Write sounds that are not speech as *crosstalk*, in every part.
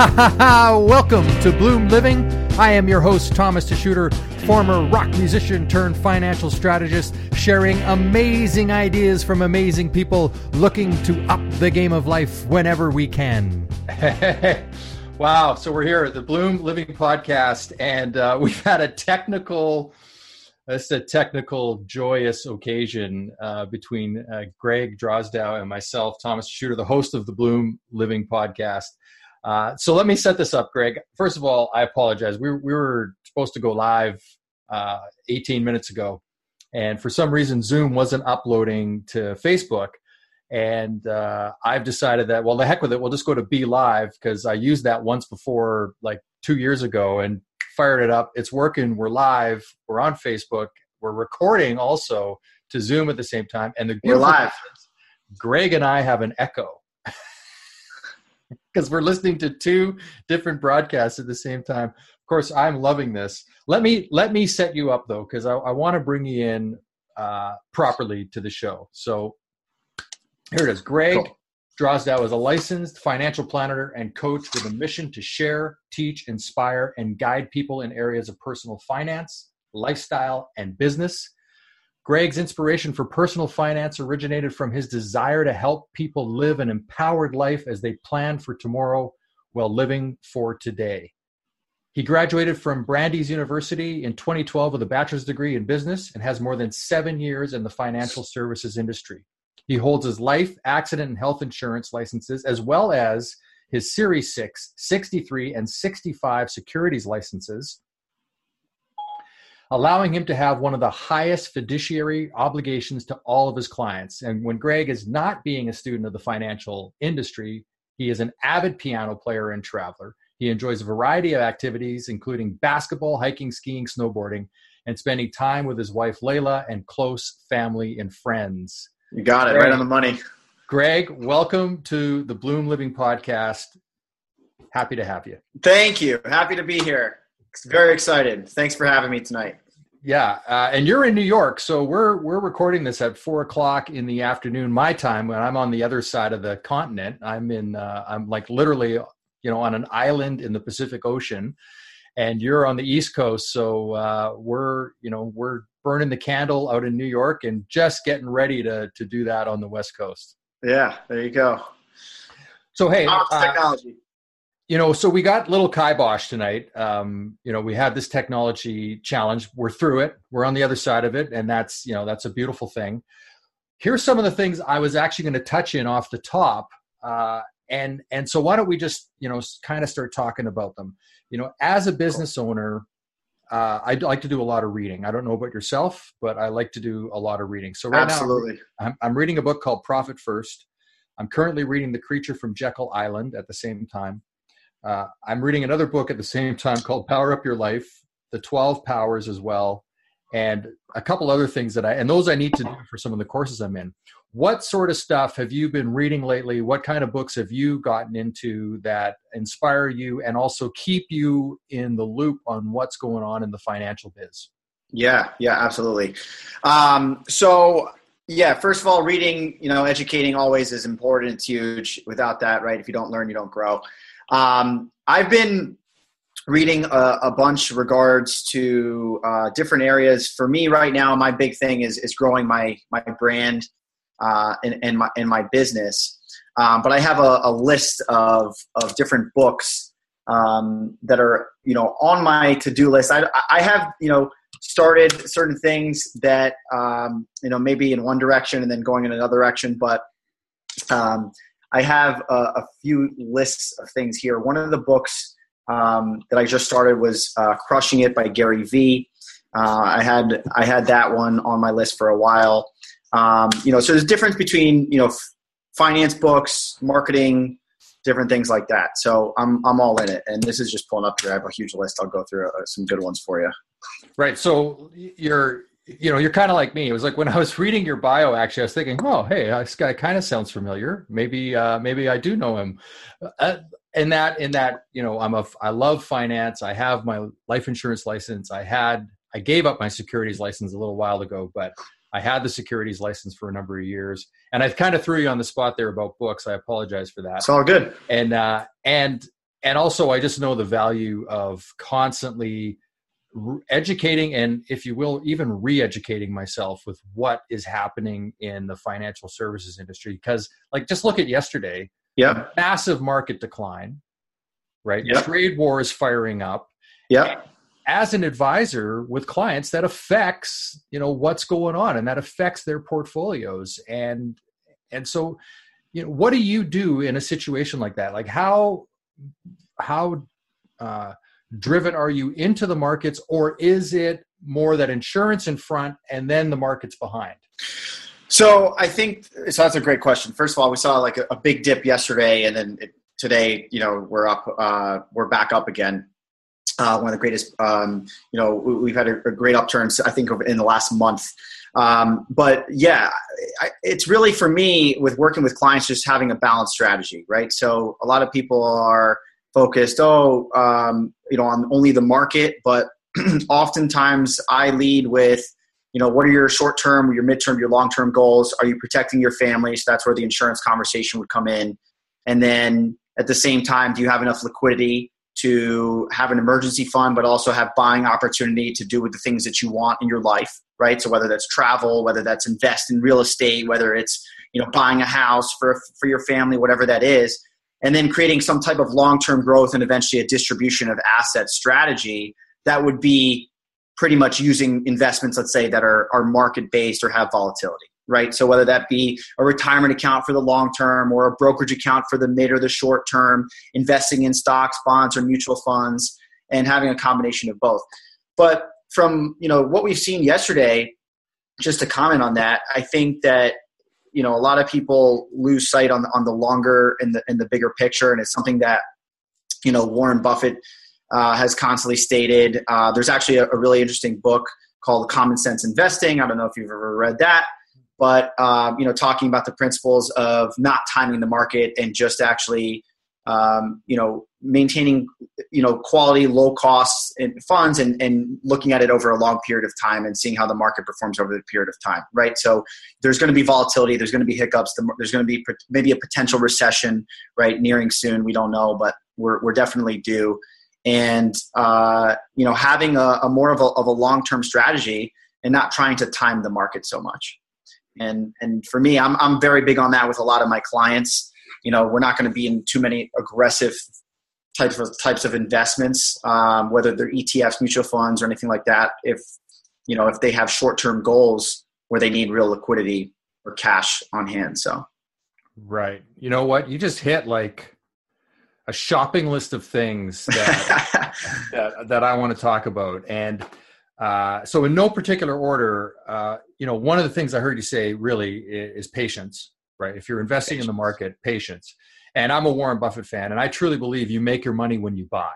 *laughs* Welcome to Bloom Living. I am your host, Thomas DeSchutter, former rock musician turned financial strategist, sharing amazing ideas from amazing people looking to up the game of life whenever we can. *laughs* wow. So we're here at the Bloom Living podcast, and uh, *laughs* we've had a technical. It's a technical, joyous occasion uh, between uh, Greg Drozdow and myself, Thomas Shooter, the host of the Bloom Living podcast. Uh, so let me set this up, Greg. First of all, I apologize. We, we were supposed to go live uh, 18 minutes ago, and for some reason, Zoom wasn't uploading to Facebook. And uh, I've decided that, well, the heck with it, we'll just go to BeLive because I used that once before, like two years ago, and fired it up. It's working. We're live. We're on Facebook. We're recording also to Zoom at the same time. And the we're live. Greg and I have an echo because we're listening to two different broadcasts at the same time. Of course, I'm loving this. Let me let me set you up though, because I, I want to bring you in uh, properly to the show. So here it is. Greg cool. Drozdow is a licensed financial planner and coach with a mission to share, teach, inspire, and guide people in areas of personal finance, lifestyle, and business. Greg's inspiration for personal finance originated from his desire to help people live an empowered life as they plan for tomorrow while living for today. He graduated from Brandeis University in 2012 with a bachelor's degree in business and has more than seven years in the financial services industry. He holds his life, accident, and health insurance licenses, as well as his Series 6, 63, and 65 securities licenses allowing him to have one of the highest fiduciary obligations to all of his clients. And when Greg is not being a student of the financial industry, he is an avid piano player and traveler. He enjoys a variety of activities, including basketball, hiking, skiing, snowboarding, and spending time with his wife Layla and close family and friends. You got it, Greg, right on the money. Greg, welcome to the Bloom Living Podcast. Happy to have you. Thank you. Happy to be here. Very excited. Thanks for having me tonight. Yeah, uh, and you're in New York, so we're we're recording this at four o'clock in the afternoon, my time. When I'm on the other side of the continent, I'm in. Uh, I'm like literally, you know, on an island in the Pacific Ocean, and you're on the East Coast. So uh, we're, you know, we're burning the candle out in New York and just getting ready to to do that on the West Coast. Yeah, there you go. So hey, uh, technology you know, so we got little kibosh tonight. Um, you know, we had this technology challenge. We're through it. We're on the other side of it, and that's you know that's a beautiful thing. Here's some of the things I was actually going to touch in off the top, uh, and and so why don't we just you know kind of start talking about them? You know, as a business owner, uh, I like to do a lot of reading. I don't know about yourself, but I like to do a lot of reading. So right Absolutely. now, I'm, I'm reading a book called Profit First. I'm currently reading The Creature from Jekyll Island at the same time. Uh, I'm reading another book at the same time called Power Up Your Life, The 12 Powers as well, and a couple other things that I, and those I need to do for some of the courses I'm in. What sort of stuff have you been reading lately? What kind of books have you gotten into that inspire you and also keep you in the loop on what's going on in the financial biz? Yeah, yeah, absolutely. Um, so, yeah, first of all, reading, you know, educating always is important. It's huge. Without that, right? If you don't learn, you don't grow. Um, I've been reading a, a bunch regards to uh, different areas. For me, right now, my big thing is is growing my my brand uh, and, and my and my business. Um, but I have a, a, list of of different books um, that are you know on my to do list. I I have you know started certain things that um, you know maybe in one direction and then going in another direction, but um, I have a, a, few lists of things here. One of the books um, that I just started was uh, "Crushing It" by Gary Vee. Uh, I had I had that one on my list for a while. Um, you know, so there's a difference between you know f- finance books, marketing, different things like that. So I'm I'm all in it, and this is just pulling up here. I have a huge list. I'll go through uh, some good ones for you. Right. So you're you know, you're kind of like me. It was like when I was reading your bio, actually, I was thinking, oh, hey, this guy kind of sounds familiar. Maybe, uh, maybe I do know him. Uh, in that, in that, you know, I'm a, I love finance. I have my life insurance license. I had, I gave up my securities license a little while ago, but I had the securities license for a number of years. And I kind of threw you on the spot there about books. I apologize for that. It's all good. And, uh, and and also I just know the value of constantly educating and if you will even re-educating myself with what is happening in the financial services industry. Because like just look at yesterday. Yeah massive market decline right? Yep. trade war is firing up. Yeah as an advisor with clients that affects you know what's going on and that affects their portfolios. And and so you know what do you do in a situation like that? Like how how uh, driven are you into the markets or is it more that insurance in front and then the markets behind So I think so. That's a great question. First of all, we saw like a, a big dip yesterday, and then it, today, you know, we're up. Uh, we're back up again. Uh, one of the greatest. Um, you know, we- we've had a, a great upturn. I think in the last month. Um, but yeah, I, it's really for me with working with clients, just having a balanced strategy, right? So a lot of people are focused, oh, um, you know, on only the market, but *clears throat* oftentimes I lead with you know what are your short term your midterm your long term goals? Are you protecting your family? So that's where the insurance conversation would come in. And then at the same time do you have enough liquidity to have an emergency fund but also have buying opportunity to do with the things that you want in your life right? So whether that's travel whether that's invest in real estate whether it's you know buying a house for for your family whatever that is and then creating some type of long term growth and eventually a distribution of asset strategy that would be pretty much using investments, let's say, that are, are market based or have volatility, right? So whether that be a retirement account for the long term or a brokerage account for the mid or the short term, investing in stocks, bonds, or mutual funds, and having a combination of both. But from you know what we've seen yesterday, just to comment on that, I think that you know a lot of people lose sight on on the longer and the in the bigger picture, and it's something that you know Warren Buffett uh, has constantly stated. Uh, there's actually a, a, really interesting book called Common Sense Investing. I don't know if you've ever read that, but um, you know, talking about the principles of not timing the market and just actually, um, you know, maintaining, you know, quality, low costs in funds and, and looking at it over a long period of time and seeing how the market performs over the period of time, right? So there's going to be volatility, there's going to be hiccups, there's going to be maybe a potential recession, right, nearing soon. We don't know, but we're, we're definitely due and uh, you know having a, a more of a, of a long-term strategy and not trying to time the market so much and and for me I'm, I'm very big on that with a lot of my clients you know we're not going to be in too many aggressive types of types of investments um, whether they're etfs mutual funds or anything like that if you know if they have short-term goals where they need real liquidity or cash on hand so right you know what you just hit like a shopping list of things *laughs* that that, that, I want to talk about. And uh, so, in no particular order, uh, you know, one of the things I heard you say really is, is patience, right? If you're investing patience. in the market, patience. And I'm a Warren Buffett fan, and I truly believe you make your money when you buy.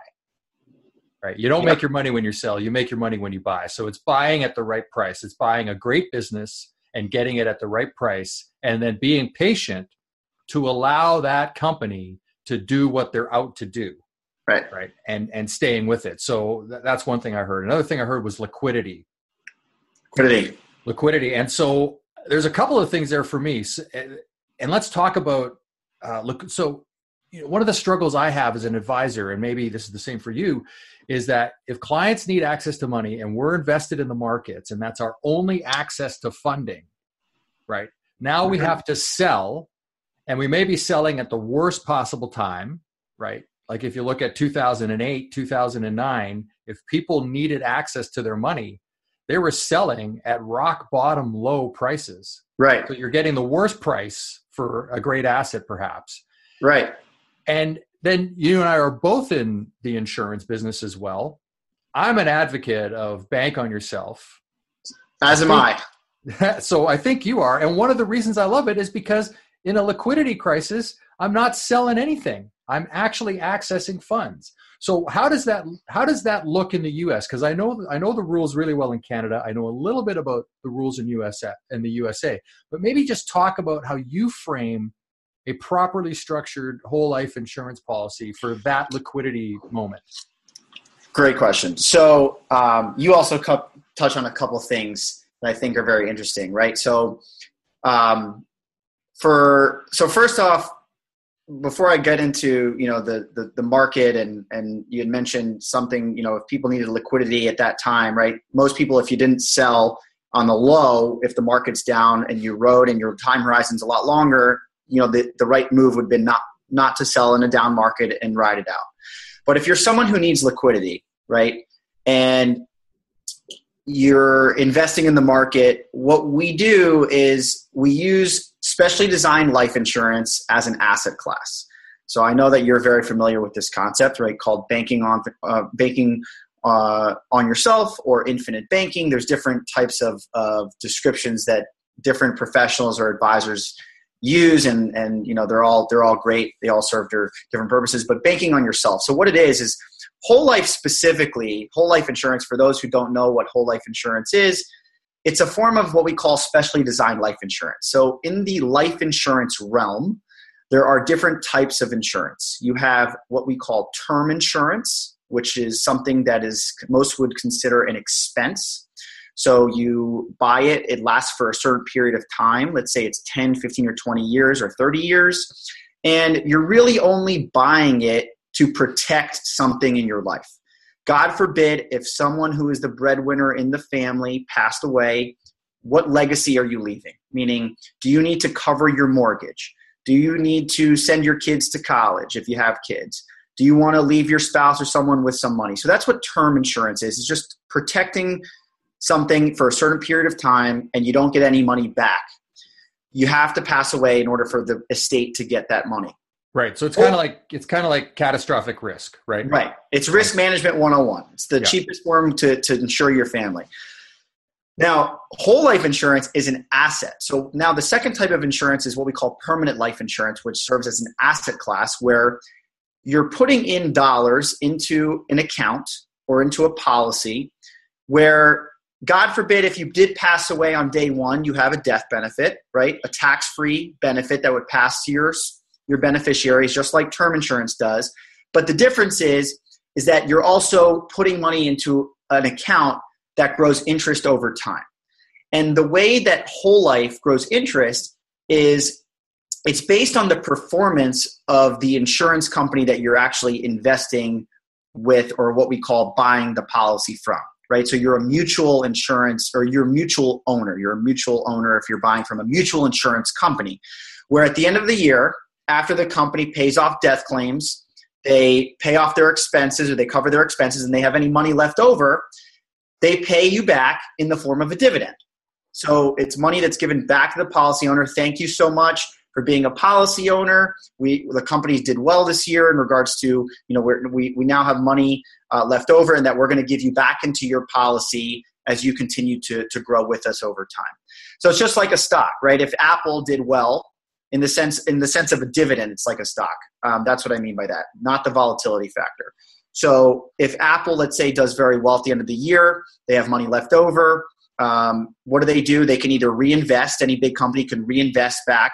Right? You don't make your money when you sell. You make your money when you buy. So it's buying at the right price. It's buying a great business and getting it at the right price, and then being patient to allow that company to do what they're out to do right right and and staying with it so th- that's one thing i heard another thing i heard was liquidity liquidity liquidity and so there's a couple of things there for me so, eh, and let's talk about uh, look so you know, one of the struggles i have as an advisor and maybe this is the same for you is that if clients need access to money and we're invested in the markets and that's our only access to funding right now we have to sell and we may be selling at the worst possible time, right? Like if you look at 2008, 2009, if people needed access to their money, they were selling at rock bottom low prices. Right. So you're getting the worst price for a great asset, perhaps. Right. And then you and I are both in the insurance business as well. I'm an advocate of bank on yourself. As am I. *laughs* so I think you are. And one of the reasons I love it is because in a liquidity crisis, I'm not selling anything. I'm actually accessing funds. So how does that how does that look in the US? Because I know I know the rules really well in Canada. I know a little bit about the rules in USA in the USA, but maybe just talk about how you frame a properly structured whole life insurance policy for that liquidity moment. Great question. So um, you also touch on a couple things that I think are very interesting, right? So um, for so first off before I get into you know the, the the market and and you had mentioned something you know if people needed liquidity at that time, right? Most people, if you didn't sell on the low, if the market's down and you rode and your time horizon's a lot longer, you know the the right move would be not not to sell in a down market and ride it out. But if you're someone who needs liquidity, right, and you're investing in the market, what we do is we use specially designed life insurance as an asset class. So I know that you're very familiar with this concept, right? Called banking on uh, banking uh, on yourself or infinite banking. There's different types of, of descriptions that different professionals or advisors use, and and you know they're all they're all great. They all serve their different purposes. But banking on yourself. So what it is is whole life specifically, whole life insurance. For those who don't know what whole life insurance is, it's a form of what we call specially designed life insurance. So, in the life insurance realm, there are different types of insurance. You have what we call term insurance, which is something that is most would consider an expense. So you buy it, it lasts for a certain period of time. Let's say it's 10, 15, or 20 years or 30 years. And you're really only buying it to protect something in your life. God forbid if someone who is the breadwinner in the family passed away, what legacy are you leaving? Meaning, do you need to cover your mortgage? Do you need to send your kids to college if you have kids? Do you want to leave your spouse or someone with some money? So that's what term insurance is. It's just protecting something for a certain period of time and you don't get any money back. You have to pass away in order for the estate to get that money. Right. So it's kind of like it's kind of like catastrophic risk, right? Right. It's risk management 101. It's the yeah. cheapest form to, to insure your family. Now, whole life insurance is an asset. So now the second type of insurance is what we call permanent life insurance, which serves as an asset class where you're putting in dollars into an account or into a policy where God forbid if you did pass away on day one, you have a death benefit, right? A tax-free benefit that would pass to yours your beneficiaries, just like term insurance does. But the difference is, is that you're also putting money into an account that grows interest over time. And the way that whole life grows interest is it's based on the performance of the insurance company that you're actually investing with or what we call buying the policy from right so you're a mutual insurance or you're a mutual owner you're a mutual owner if you're buying from a mutual insurance company where at the end of the year after the company pays off death claims, they pay off their expenses or they cover their expenses and they have any money left over, they pay you back in the form of a dividend. So it's money that's given back to the policy owner. Thank you so much for being a policy owner. We the companies did well this year in regards to you know we we now have money uh, left over and that we're going to give you back into your policy as you continue to to grow with us over time. So it's just like a stock, right? If Apple did well, in the sense in the sense of a dividend it's like a stock. Um, that's what i mean by that not the volatility factor. So if apple let's say does very well at the end of the year they have money left over um, what do they do? They can either reinvest any big company can reinvest back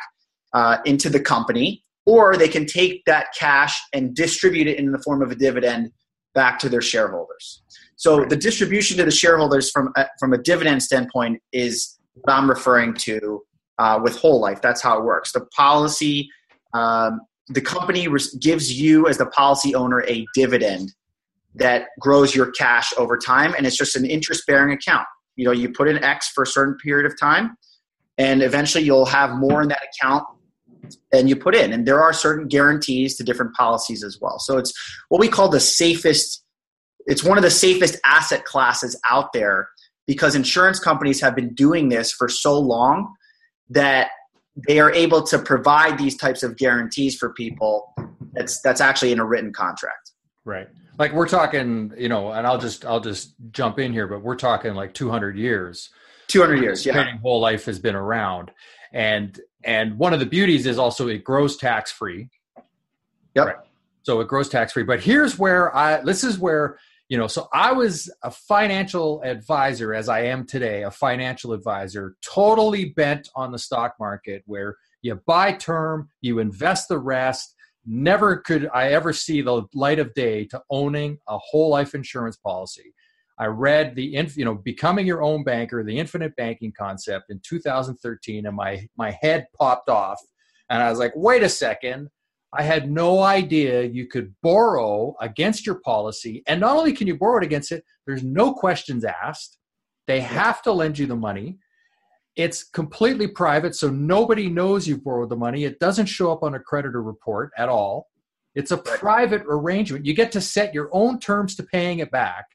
uh, into the company or they can take that cash and distribute it in the form of a dividend back to their shareholders. So right. the distribution to the shareholders from uh, from a dividend standpoint is what i'm referring to uh, with whole life. That's how it works. The policy, um, the company res- gives you as the policy owner a dividend that grows your cash over time, and it's just an interest bearing account. You know, you put in X for a certain period of time, and eventually you'll have more in that account than you put in. And there are certain guarantees to different policies as well. So it's what we call the safest. It's one of the safest asset classes out there because insurance companies have been doing this for so long that they are able to provide these types of guarantees for people that's that's actually in a written contract. Right. Like we're talking you know and i'll just i'll just jump in here but we're talking like 200 years. 200 years yeah. Whole life has been around. And and one of the beauties is also it grows tax free yep. Right? so it grows tax free but here's where i this is where you know so i was a financial advisor as i am today a financial advisor totally bent on the stock market where you buy term you invest the rest. Never could i ever see the light of day to owning a whole life insurance policy. I read the you know becoming your own banker the infinite banking concept in 2013 and my my head popped off. And i was like wait a second I had no idea you could borrow against your policy. And not only can you borrow it against it, there's no questions asked. They have to lend you the money. It's completely private, so nobody knows you've borrowed the money. It doesn't show up on a creditor report at all. It's a private arrangement. You get to set your own terms to paying it back.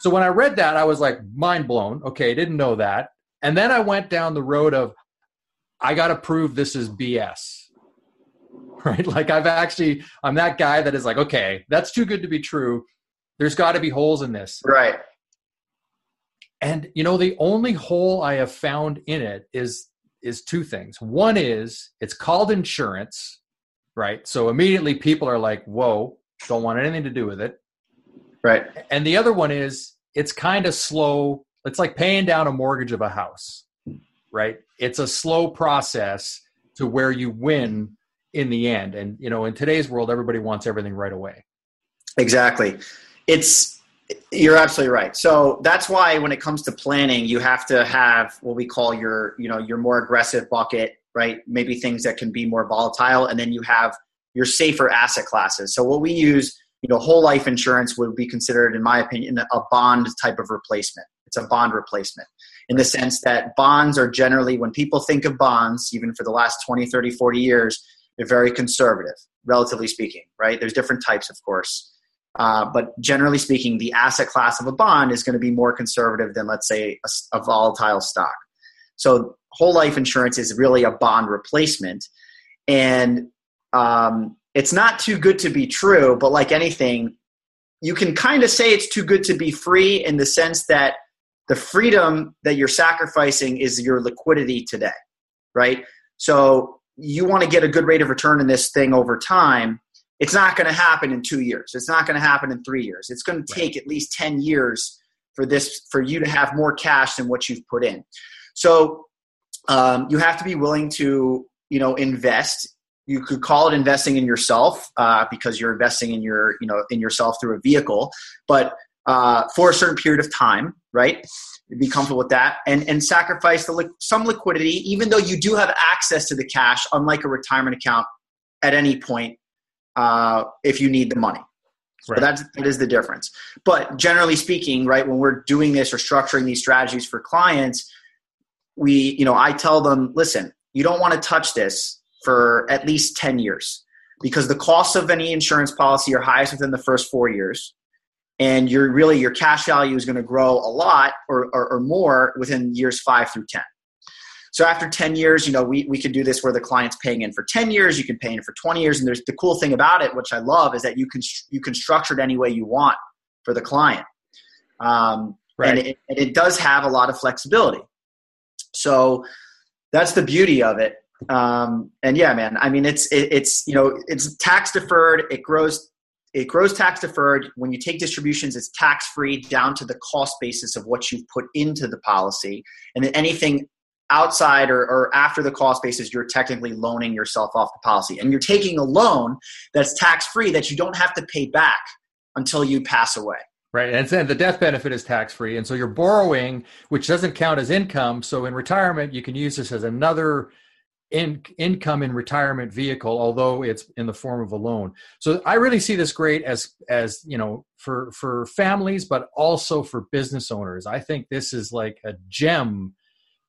So when I read that, I was like mind blown. Okay, I didn't know that. And then I went down the road of I got to prove this is BS. *laughs* Right? Like I've actually I'm that guy that is like, okay, that's too good to be true. There's got to be holes in this. Right. And you know the only hole I have found in it is is two things. One is it's called insurance, right? So immediately people are like, "Whoa, don't want anything to do with it." Right. And the other one is it's kind of slow. It's like paying down a mortgage of a house, right? It's a slow process to where you win in the end. And you know, in today's world, everybody wants everything right away. Exactly. It's you're absolutely right. So that's why when it comes to planning, you have to have what we call your, you know, your more aggressive bucket, right? Maybe things that can be more volatile, and then you have your safer asset classes. So what we use you know, whole life insurance would be considered, in my opinion, a bond type of replacement. It's a bond replacement in the sense that bonds are generally, when people think of bonds, even for the last 20, 30, 40 years, they're very conservative, relatively speaking, right? There's different types, of course. Uh, but generally speaking, the asset class of a bond is going to be more conservative than, let's say, a, a volatile stock. So, whole life insurance is really a bond replacement. And um, it's not too good to be true, but like anything, you can kind of say it's too good to be free in the sense that the freedom that you're sacrificing is your liquidity today, right? So you want to get a good rate of return in this thing over time. It's not going to happen in two years. It's not going to happen in three years. It's going to take right. at least 10 years for this, for you to have more cash than what you've put in. So um, you have to be willing to, you know, invest you could call it investing in yourself uh, because you're investing in your you know in yourself through a vehicle but uh, for a certain period of time right be comfortable with that. And and sacrifice the some liquidity even though you do have access to the cash unlike a retirement account at any point uh, if you need the money. So that's that is the difference. But generally speaking right when we're doing this or structuring these strategies for clients we you know i tell them listen you don't want to touch this for at least 10 years because the costs of any insurance policy are highest within the first four years and you're really your cash value is going to grow a lot or, or, or, more within years five through 10 so after 10 years you know we, we could do this where the client's paying in for 10 years you can pay in for 20 years and there's the cool thing about it which i love is that you can you can structure it any way you want for the client um, right. and, it, and it does have a lot of flexibility so that's the beauty of it um, and yeah, man, I mean, it's it, it's you know it's tax deferred. It grows it grows tax deferred. When you take distributions, it's tax free down to the cost basis of what you've put into the policy, and then anything outside or, or after the cost basis, you're technically loaning yourself off the policy, and you're taking a loan that's tax free that you don't have to pay back until you pass away. Right. And then the death benefit is tax free. And so you're borrowing, which doesn't count as income. So in retirement, you can use this as another in, income in retirement vehicle, although it's in the form of a loan. So I really see this great as as you know for for families, but also for business owners. I think this is like a gem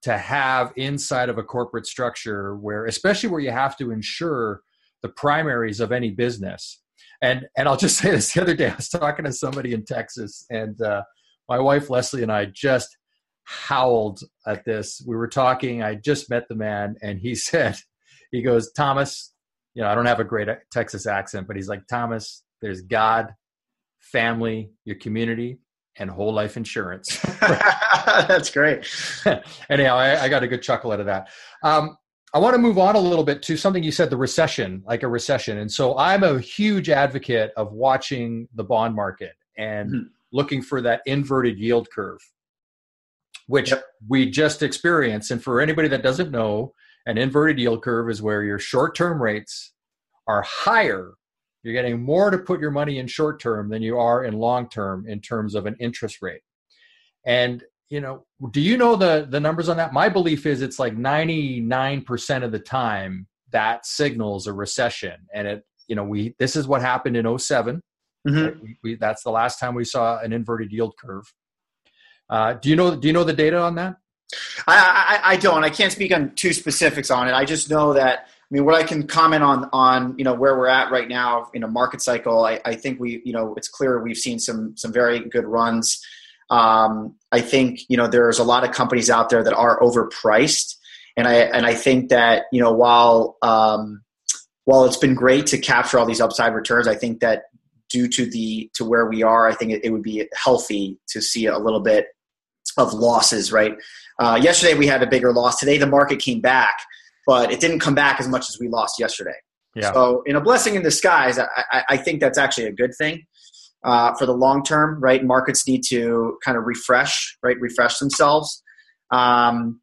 to have inside of a corporate structure where, especially where you have to insure the primaries of any business. And and I'll just *laughs* say this: the other day I was talking to somebody in Texas, and uh, my wife Leslie and I just howled at this. We were talking, I just met the man, and he *laughs* said, he goes, Thomas, you know, I don't have a great Texas accent, but he's like, Thomas, there's God, family, your community, and whole life insurance. *laughs* *laughs* That's great. Anyhow, I, I, got a good chuckle out of that. Um, I want to move on a little bit to something you said, the recession, like a recession. And so I'm a huge advocate of watching the bond market and mm-hmm. looking for that inverted yield curve which yep. we just experienced. And for anybody that doesn't know, an inverted yield curve is where your short term rates are higher. You're getting more to put your money in short term than you are in long term in terms of an interest rate. And you know, do you know the the numbers on that? My belief is it's like 99% of the time that signals a recession and it you know we this is what happened in 7 Mhm. Right? We, we, that's the last time we saw an inverted yield curve. Uh, do you know do you know the data on that? I, I, I don't. I can't speak on two specifics on it. I just know that. I mean, what I can comment on on you know where we're at right now in a market cycle. I, I think we you know it's clear we've seen some some very good runs. Um, I think you know there's a lot of companies out there that are overpriced, and I and I think that you know while um, while it's been great to capture all these upside returns, I think that due to the to where we are, I think it, it would be healthy to see a little bit of losses. Right. Uh, yesterday we had a bigger loss. Today the market came back, but it didn't come back as much as we lost yesterday. Yeah. So, in a blessing in disguise, I, I, I think that's actually a good thing uh, for the long term, right? Markets need to kind of refresh, right? Refresh themselves. Um,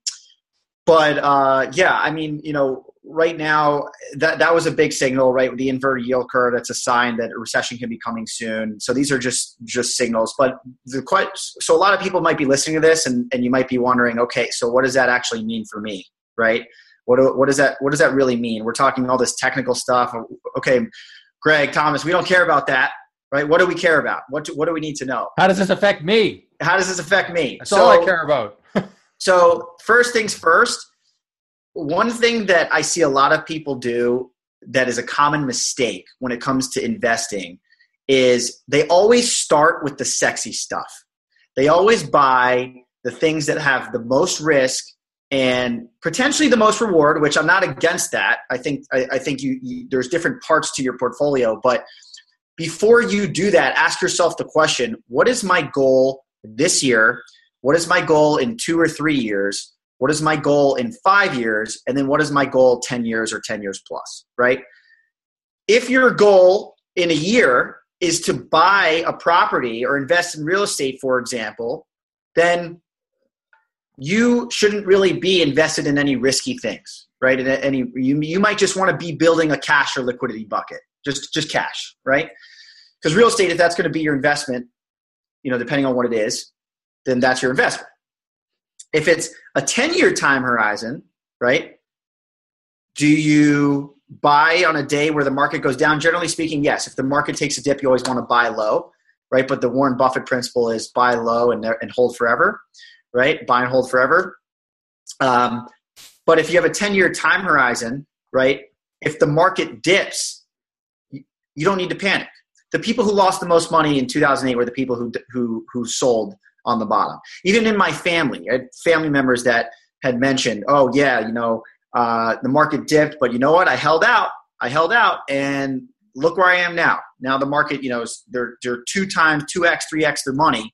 but uh, yeah, I mean, you know, right now that that was a big signal, right? With the inverted yield curve, that's a sign that a recession can be coming soon. So these are just just signals. But the quite so a lot of people might be listening to this, and and you might be wondering, okay, so what does that actually mean for me, right? What do, what does that what does that really mean? We're talking all this technical stuff. Okay, Greg, Thomas, we don't care about that, right? What do we care about? What do, what do we need to know? How does this affect me? How does this affect me? That's all I care about. *laughs* So, first things first, one thing that I see a lot of people do that is a common mistake when it comes to investing is they always start with the sexy stuff. They always buy the things that have the most risk and potentially the most reward, which I'm not against that. I think I, I think you, you there's different parts to your portfolio, but before you do that, ask yourself the question: What is my goal this year? What is my goal in two or three years? What is my goal in five years? And then what is my goal 10 years or 10 years plus, right? If your goal in a year is to buy a property or invest in real estate, for example, then you shouldn't really be invested in any risky things, right? And any you, you might just want to be building a cash or liquidity bucket, just just cash, right? Because real estate, if that's going to be your investment, you know, depending on what it is, then that's your investment. If it's a 10 year time horizon, right? Do you buy on a day where the market goes down? Generally speaking, yes. If the market takes a dip, you always want to buy low, right? But the Warren Buffett principle is buy low and, and hold forever, right? Buy and hold forever. Um, but if you have a 10 year time horizon, right? If the market dips, you don't need to panic. The people who lost the most money in 2008 were the people who, who, who sold on the bottom. Even in my family, I had family members that had mentioned, "Oh yeah, you know, uh, the market dipped, but you know what? I held out. I held out, and look where I am now. Now the market, you know, they're they're two times, two x, three x their money,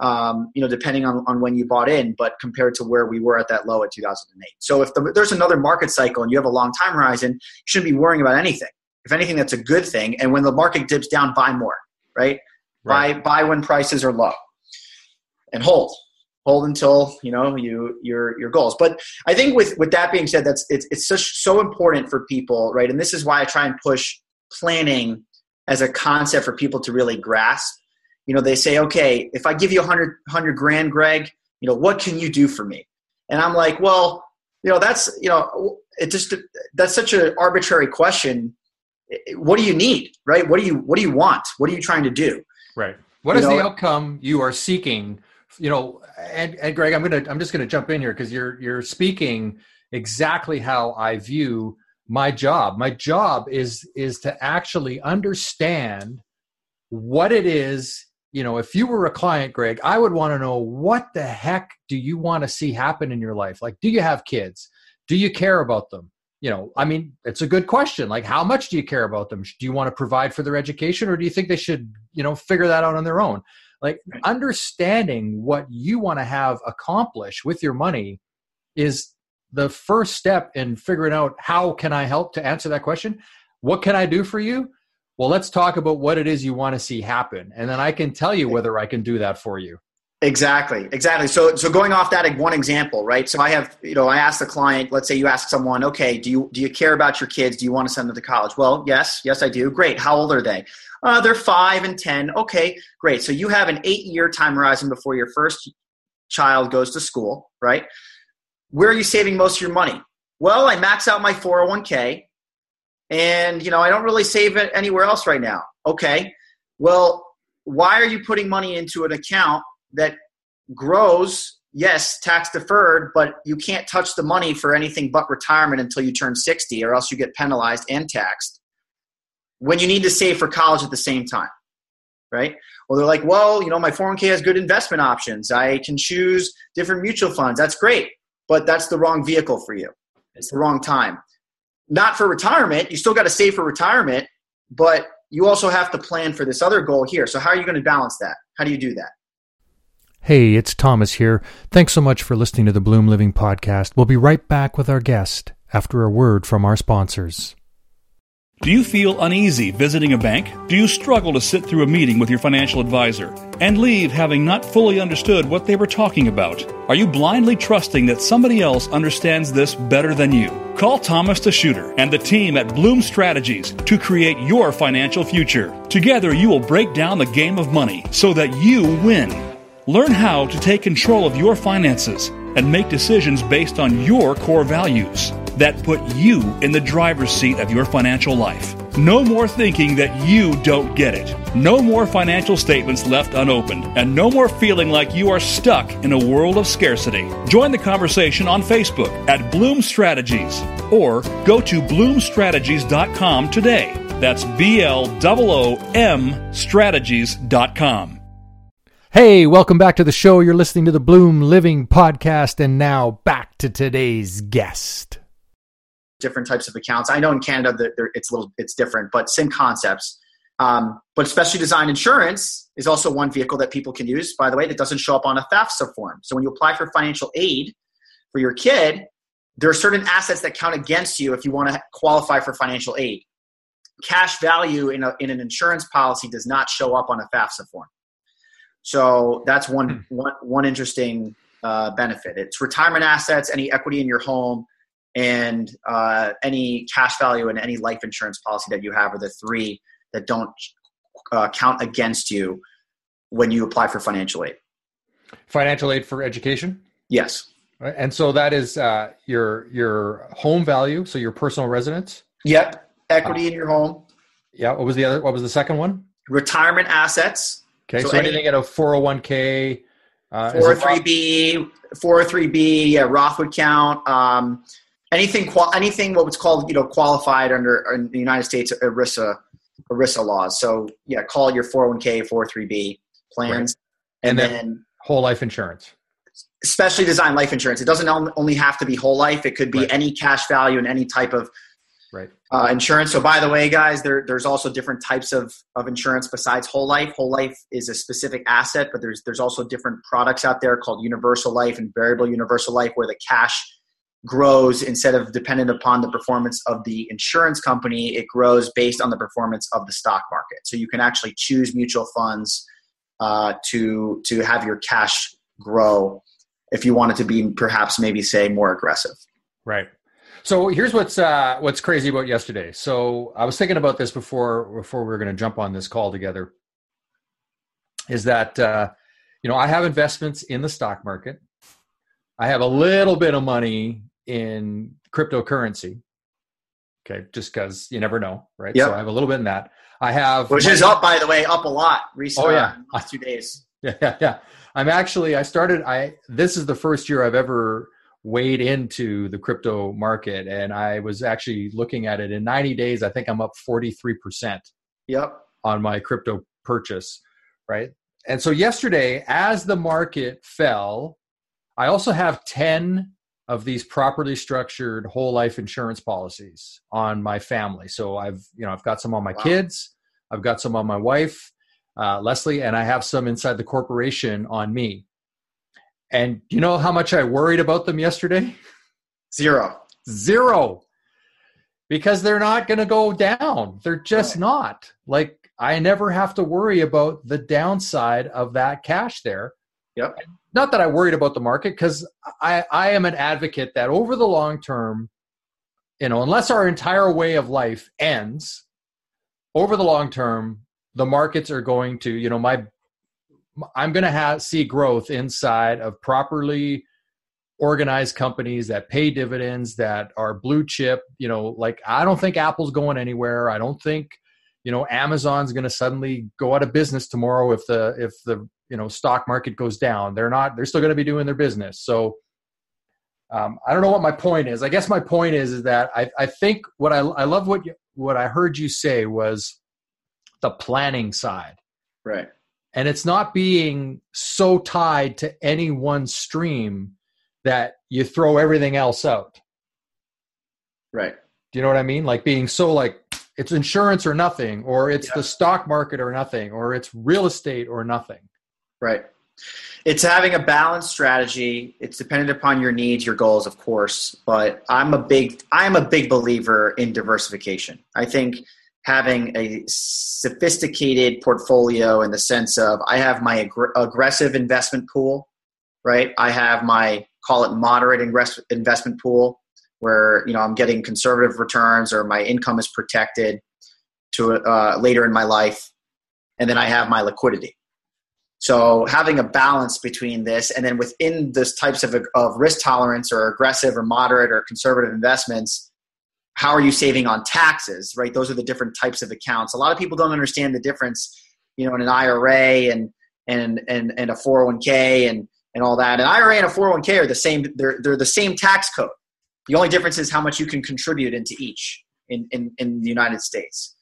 um, you know, depending on on when you bought in, but compared to where we were at that low at 2008. So if the, there's another market cycle and you have a long time horizon, you shouldn't be worrying about anything. If anything, that's a good thing. And when the market dips down, buy more. Right? right. Buy buy when prices are low and hold. Hold until you know you your your goals. But i think with with that being said that's it's, it's such so important for people right? And this is why i try and push planning as a concept for people to really grasp. You know they say okay if i give you a hundred hundred grand greg you know what can you do for me? And i'm like well you know that's you know it just that's such an arbitrary question. What do you need right? What do you what do you want? What are you trying to do? Right. What you is know, the outcome you are seeking you know, and, and Greg, I'm gonna I'm just gonna jump in here because you're you're speaking exactly how I view my job. My job is is to actually understand what it is. You know, if you were a client, Greg, I would want to know what the heck do you want to see happen in your life? Like, do you have kids? Do you care about them? you know i mean it's a good question like how much do you care about them do you want to provide for their education or do you think they should you know figure that out on their own like understanding what you want to have accomplished with your money is the first step in figuring out how can I help to answer that question. What can I do for you? Well, let's talk about what it is you want to see happen, and then I can tell you whether I can do that for you. Exactly, exactly. So, so going off that one example, right? So I have, you know, I ask the client. Let's say you ask someone, okay, do you do you care about your kids? Do you want to send them to college? Well, yes, yes, I do. Great. How old are they? Uh, they're five and 10. Okay, great. So you have an eight year time horizon before your first child goes to school, right? Where are you saving most of your money? Well, I max out my 401k and you know I don't really save it anywhere else right now. Okay, well, why are you putting money into an account that grows? Yes, tax deferred, but you can't touch the money for anything but retirement until you turn 60, or else you get penalized and taxed. When you need to save for college at the same time, right? Well, they're like, well, you know, my 401k has good investment options. I can choose different mutual funds. That's great, but that's the wrong vehicle for you. It's the wrong time. Not for retirement. You still got to save for retirement, but you also have to plan for this other goal here. So, how are you going to balance that? How do you do that? Hey, it's Thomas here. Thanks so much for listening to the Bloom Living podcast. We'll be right back with our guest after a word from our sponsors. Do you feel uneasy visiting a bank? Do you struggle to sit through a meeting with your financial advisor and leave having not fully understood what they were talking about? Are you blindly trusting that somebody else understands this better than you? Call Thomas DeSchutter and the team at Bloom Strategies to create your financial future. Together, you will break down the game of money so that you win. Learn how to take control of your finances and make decisions based on your core values that put you in the driver's seat of your financial life. No more thinking that you don't get it. No more financial statements left unopened, and no more feeling like you are stuck in a world of scarcity. Join the conversation on Facebook at Bloom Strategies or go to bloomstrategies.com today. That's B L O O M strategies.com. Hey, welcome back to the show. You're listening to the Bloom Living podcast, and now back to today's guest. Different types of accounts. I know in Canada that it's a little it's different, but same concepts. Um, but specially designed insurance is also one vehicle that people can use. By the way, that doesn't show up on a FAFSA form. So when you apply for financial aid for your kid, there are certain assets that count against you if you want to qualify for financial aid. Cash value in, a, in an insurance policy does not show up on a FAFSA form. So that's one hmm. one, one interesting uh, benefit. It's retirement assets, any equity in your home, and uh, any cash value and any life insurance policy that you have are the three that don't uh, count against you when you apply for financial aid. Financial aid for education. Yes. And so that is uh, your your home value, so your personal residence. Yep, equity in your home. Yeah. What was the other? What was the second one? Retirement assets Okay, so, so any, anything at a 401k, uh, 403b, 403b, yeah, Roth would count. Um, anything, anything what was called, you know, qualified under in the United States ERISA, ERISA laws. So yeah, call your 401k, 403b plans, right. and, and then, then, whole life insurance. Specially designed life insurance. It doesn't only have to be whole life. It could be right. any cash value and any type of right uh, insurance so by the way guys there, there's also different types of, of insurance besides whole life whole life is a specific asset but there's there's also different products out there called universal life and variable universal life where the cash grows instead of dependent upon the performance of the insurance company it grows based on the performance of the stock market so you can actually choose mutual funds uh, to to have your cash grow if you want it to be perhaps maybe say more aggressive right so here's what's uh, what's crazy about yesterday. So I was thinking about this before before we were going to jump on this call together. Is that uh, you know I have investments in the stock market. I have a little bit of money in cryptocurrency. Okay, just because you never know, right? Yep. So I have a little bit in that. I have which money. is up by the way, up a lot recently. Oh yeah, uh, last two days. *laughs* Yeah, yeah, yeah. I'm actually I started. I this is the first year I've ever weighed into the crypto market and I was actually looking at it in 90 days I think I'm up 43% yep on my crypto purchase right and so yesterday as the market fell I also have 10 of these properly structured whole life insurance policies on my family so I've you know I've got some on my wow. kids I've got some on my wife uh, Leslie and I have some inside the corporation on me and you know how much I worried about them yesterday? Zero. Zero. Because they're not going to go down. They're just right. not. Like, I never have to worry about the downside of that cash there. Yep. Not that I worried about the market, because I, I am an advocate that over the long term, you know, unless our entire way of life ends, over the long term, the markets are going to, you know, my I'm going to have see growth inside of properly organized companies that pay dividends that are blue chip you know like i don't think apple's going anywhere. I don't think you know amazon's going to suddenly go out of business tomorrow if the if the you know stock market goes down they're not they're still going to be doing their business. So um, i don't know what my point is. I guess my point is is that i, I think what i, I love what you, what i heard you say was the planning side. Right. And it's not being so tied to any one stream that you throw everything else out. Right. Do you know what i mean? Like being so like it's insurance or nothing or it's yeah. the stock market or nothing or it's real estate or nothing right it's having a balanced strategy it's dependent upon your needs your goals of course but i'm a big i'm a big believer in diversification i think having a sophisticated portfolio in the sense of I have my ag- aggressive investment pool, right? I have my call it moderate investment pool where you know I'm getting conservative returns or my income is protected to uh, later in my life, and then I have my liquidity. So having a balance between this and then within those types of, of risk tolerance or aggressive or moderate or conservative investments, how are you saving on taxes right? Those are the different types of accounts. A lot of people don't understand the difference you know in an ira and and and, and a 401k and and all that. An ira and a 401k are the same they're, they're the same tax code. The only difference is how much you can contribute into each in, in, in the united states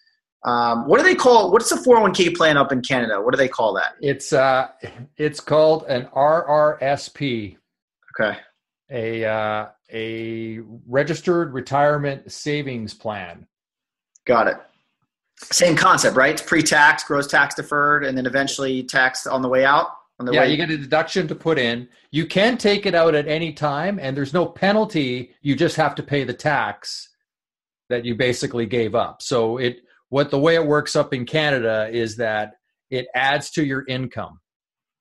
um, what do they call what's the 401k plan up in canada what do they call that it's uh it's called an rrsp okay a uh, a registered retirement savings plan. Got it. Same concept, right? It's pre-tax, gross tax deferred, and then eventually taxed on the way out. On The yeah, way- you get a deduction to put in. You can take it out at any time, and there's no penalty. You just have to pay the tax that you basically gave up. So it what the way it works up in Canada is that it adds to your income.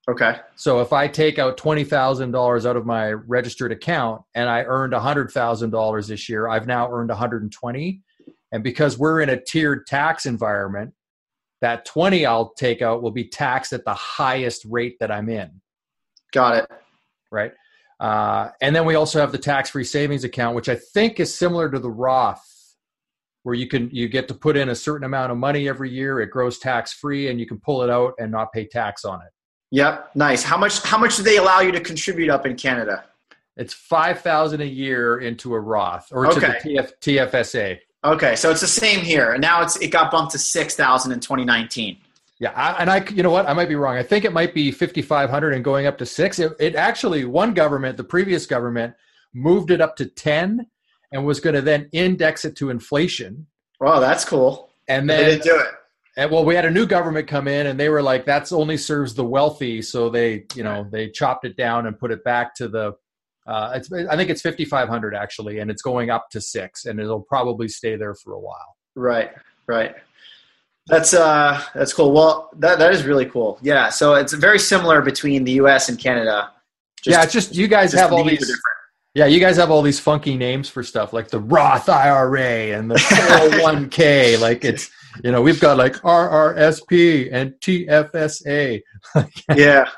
Okay. So if I take out twenty thousand dollars out of my registered account and I earned hundred thousand dollars this year, I've now earned one hundred and twenty. And because we're in a tiered tax environment, that twenty I'll take out will be taxed at the highest rate that I'm in. Got it. Right. Uh, and then we also have the tax-free savings account, which I think is similar to the Roth, where you can you get to put in a certain amount of money every year. It grows tax-free, and you can pull it out and not pay tax on it. Yep, nice. How much? How much do they allow you to contribute up in Canada? It's five thousand a year into a Roth or okay. to the TF, TFSA. Okay, so it's the same here, and now it's it got bumped to six thousand in 2019. Yeah, I, and I, you know what, I might be wrong. I think it might be 5,500 and going up to six. It, it actually, one government, the previous government, moved it up to 10 and was going to then index it to inflation. Wow, that's cool. And then they didn't do it. And well, we had a new government come in, and they were like, "That's only serves the wealthy." So they, you know, they chopped it down and put it back to the. Uh, it's, I think it's 5,500 actually, and it's going up to six, and it'll probably stay there for a while. Right, right. That's uh, that's cool. Well, that that is really cool. Yeah. So it's very similar between the U.S. and Canada. Just, yeah, it's just you guys just have all these. Yeah, you guys have all these funky names for stuff like the Roth IRA and the 401k. *laughs* like it's you know, we've got like RRSP and TFSA. *laughs* yeah.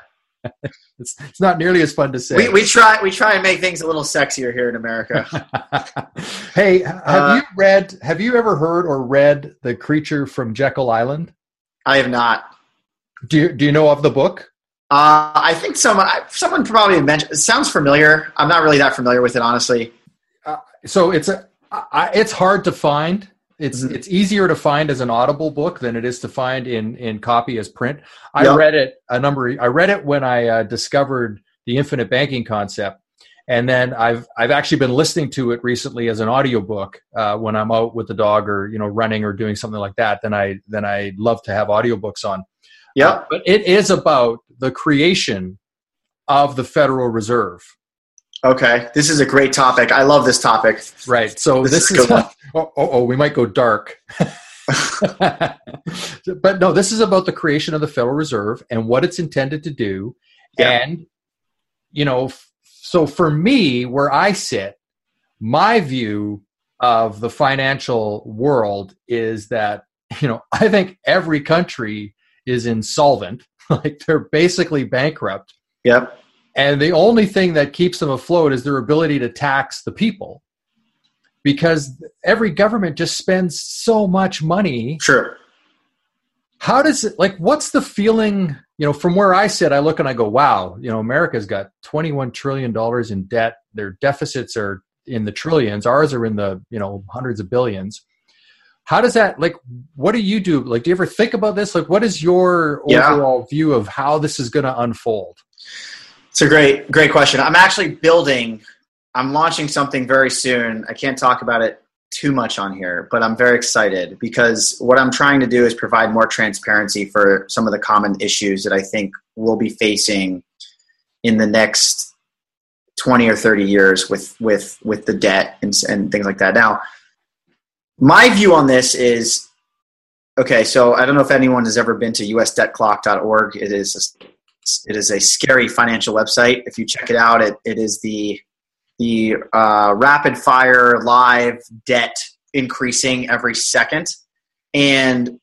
It's, it's not nearly as fun to say. We, we try we try and make things a little sexier here in America. *laughs* hey, have uh, you read? Have you ever heard or read the Creature from Jekyll Island? I have not. Do you Do you know of the book? Uh, I think someone someone probably mentioned. It sounds familiar. I'm not really that familiar with it, honestly. Uh, so it's a I, it's hard to find. It's mm-hmm. it's easier to find as an Audible book than it is to find in in copy as print. I yep. read it a number. I read it when I uh, discovered the infinite banking concept, and then I've I've actually been listening to it recently as an audiobook uh, when I'm out with the dog or you know running or doing something like that. Then I then I love to have audiobooks on. Yeah, uh, but it is about the creation of the Federal Reserve. Okay, this is a great topic. I love this topic. Right. So this, this is, is *laughs* oh, oh, oh, we might go dark. *laughs* but no, this is about the creation of the Federal Reserve and what it's intended to do. Yeah. And you know, so for me, where I sit, my view of the financial world is that *laughs* you know I think every country is insolvent, *laughs* like they're basically bankrupt. Yep. And the only thing that keeps them afloat is their ability to tax the people. Because every government just spends so much money. Sure. how does it like what's the feeling you know from where i sit i look and i go wow you know america's got 21 trillion dollars in debt. Their deficits are in the trillions. Ours are in the you know hundreds of billions how does that like what do you do like do you ever think about this like what is your Yeah. overall view of how this is going to unfold It's a great, great question. I'm actually building, I'm launching something very soon. I can't talk about it too much on here, but I'm very excited because what I'm trying to do is provide more transparency for some of the common issues that I think we'll be facing in the next 20 or 30 years with with with the debt and, and things like that. Now, my view on this is okay. So I don't know if anyone has ever been to usdebtclock.org. It is a it is a scary financial website. If you check it out, it, it is the the uh, rapid fire live debt increasing every second, and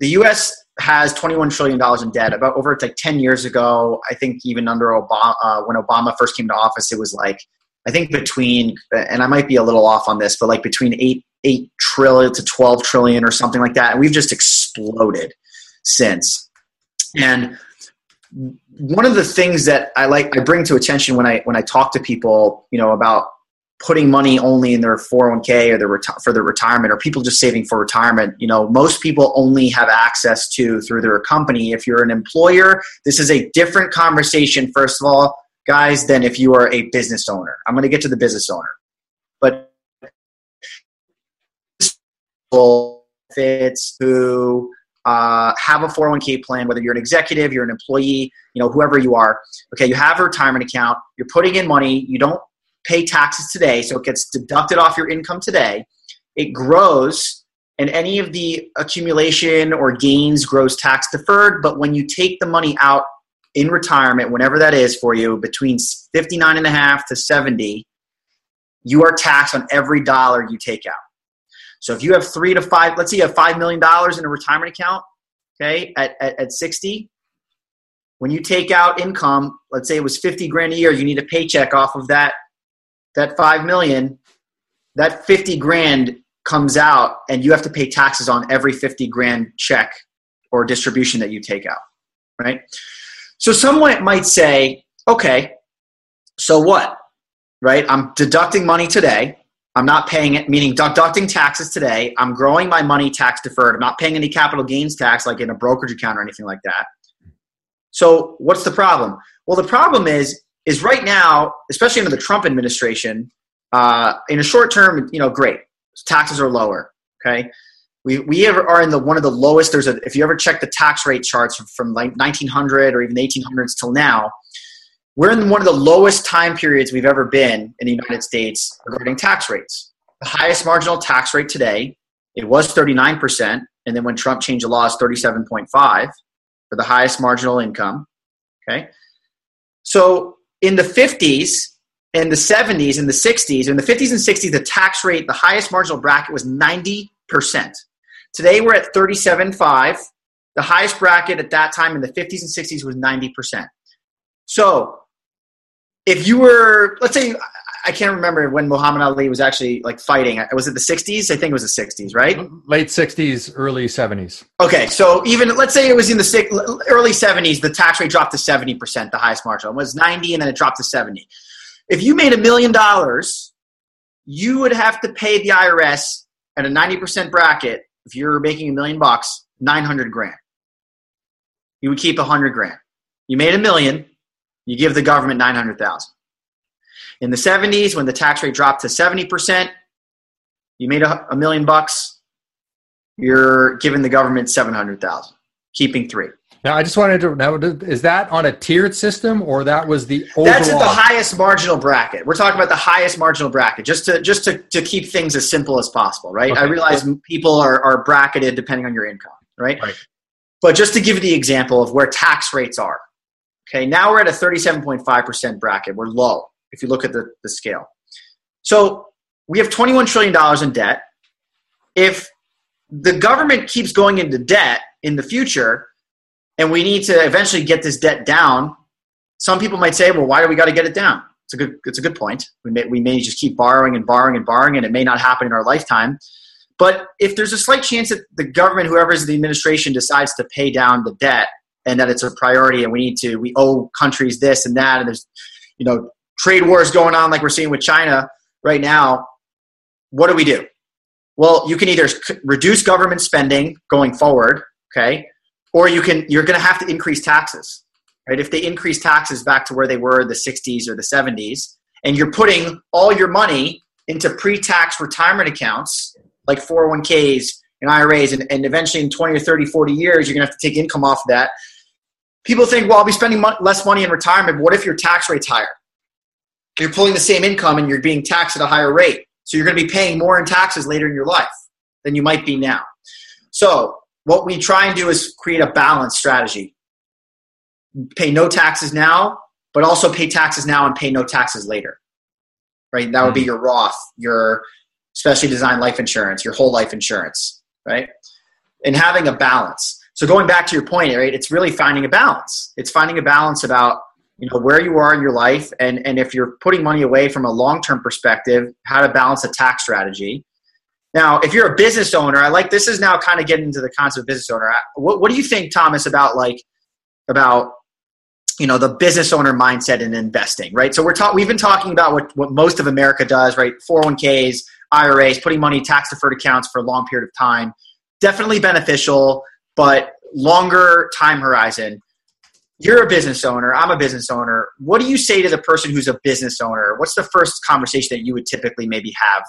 the U.S. has 21 trillion dollars in debt. About over like 10 years ago, I think even under Obama, uh, when Obama first came to office, it was like I think between, and I might be a little off on this, but like between eight eight trillion to 12 trillion or something like that, and we've just exploded since. And one of the things that I like I bring to attention when I when I talk to people, you know, about putting money only in their 401k or their reti- for their retirement or people just saving for retirement, you know, most people only have access to through their company. If you're an employer, this is a different conversation first of all, guys, than if you are a business owner. I'm going to get to the business owner. But benefits who uh, have a 401k plan, whether you're an executive, you're an employee, you know, whoever you are. Okay, you have a retirement account, you're putting in money, you don't pay taxes today, so it gets deducted off your income today. It grows, and any of the accumulation or gains grows tax deferred. But when you take the money out in retirement, whenever that is for you, between 59 and a half to 70, you are taxed on every dollar you take out. So if you have three to five, let's say you have five million dollars in a retirement account, okay, at, at, at 60, when you take out income, let's say it was 50 grand a year, you need a paycheck off of that that five million, that 50 grand comes out and you have to pay taxes on every 50 grand check or distribution that you take out. Right? So someone might say, okay, so what? Right? I'm deducting money today. I'm not paying it, meaning deducting taxes today. I'm growing my money tax deferred. I'm not paying any capital gains tax like in a brokerage account or anything like that. So what's the problem? Well, the problem is is right now, especially under the Trump administration, uh, in a short term, you know, great taxes are lower. Okay, we we are in the one of the lowest. There's a if you ever check the tax rate charts from, from like 1900 or even the 1800s till now, we're in one of the lowest time periods we've ever been in the United States regarding tax rates. The highest marginal tax rate today, it was 39%, and then when Trump changed the law, it's 37.5 for the highest marginal income. Okay. So in the 50s and the 70s and the 60s, in the 50s and 60s, the tax rate, the highest marginal bracket was 90%. Today we're at 37.5. The highest bracket at that time in the 50s and 60s was 90%. So if you were, let's say, I can't remember when Muhammad Ali was actually like fighting. Was it the 60s? I think it was the 60s, right? late 60s early 70s Okay, so even let's say it was in the six, early 70s, the tax rate dropped to 70%, the highest marginal. It was 90 and then it dropped to 70. If you made a million dollars, you would have to pay the IRS at a 90% bracket, if you're making a million bucks, 900 grand. You would keep 100 grand. You made a million, you give the government 900,000. In the 70s, when the tax rate dropped to 70%, you made a, a million bucks, you're giving the government 700,000, keeping three. now i just wanted to now is that on a tiered system or that was the overall That's at the highest marginal bracket. We're talking about the highest marginal bracket, just to just to, to keep things as simple as possible, right? I realize people are, are bracketed depending on your income, right? Right. But just to give you the example of where tax rates are. Okay, now we're at a 37.5% bracket. We're low if you look at the, the scale. So we have $21 trillion in debt. If the government keeps going into debt in the future, and we need to eventually get this debt down some people might say, well, why do we got to get it down? It's a good, it's a good point. We may, we may just keep borrowing and borrowing and borrowing, and it may not happen in our lifetime. But if there's a slight chance that the government, whoever is the administration, decides to pay down the debt and that it's a priority and we need to, we owe countries this and that, and there's, you know, trade wars going on like we're seeing with China right now, what do we do? Well, you can either reduce government spending going forward, okay, or you can you're going to have to increase taxes, right? If they increase taxes back to where they were in the 60s or the 70s, and you're putting all your money into pre-tax retirement accounts like 401ks and IRAs, and, and eventually in 20 or 30, 40 years, you're going to have to take income off of that. People think, well, I'll be spending less money in retirement. But what if your tax rate's higher? You're pulling the same income and you're being taxed at a higher rate. So you're going to be paying more in taxes later in your life than you might be now. So what we try and do is create a balanced strategy. Pay no taxes now, but also pay taxes now and pay no taxes later. Right? That would be hmm. your Roth, your specially designed life insurance, your whole life insurance, right? And having a balance. So going back to your point, right, it's really finding a balance. It's finding a balance about you know where you are in your life and and if you're putting money away from a long-term perspective, how to balance a tax strategy. Now, if you're a business owner, I like this is now kind of getting into the concept of business owner. What, what do you think, Thomas, about like about you know the business owner mindset in investing, right? So we're talking we've been talking about what, what most of America does, right? 401ks, IRAs, putting money tax deferred accounts for a long period of time. Definitely beneficial, but longer time horizon. You're a business owner, I'm a business owner. What do you say to the person who's a business owner? What's the first conversation that you would typically maybe have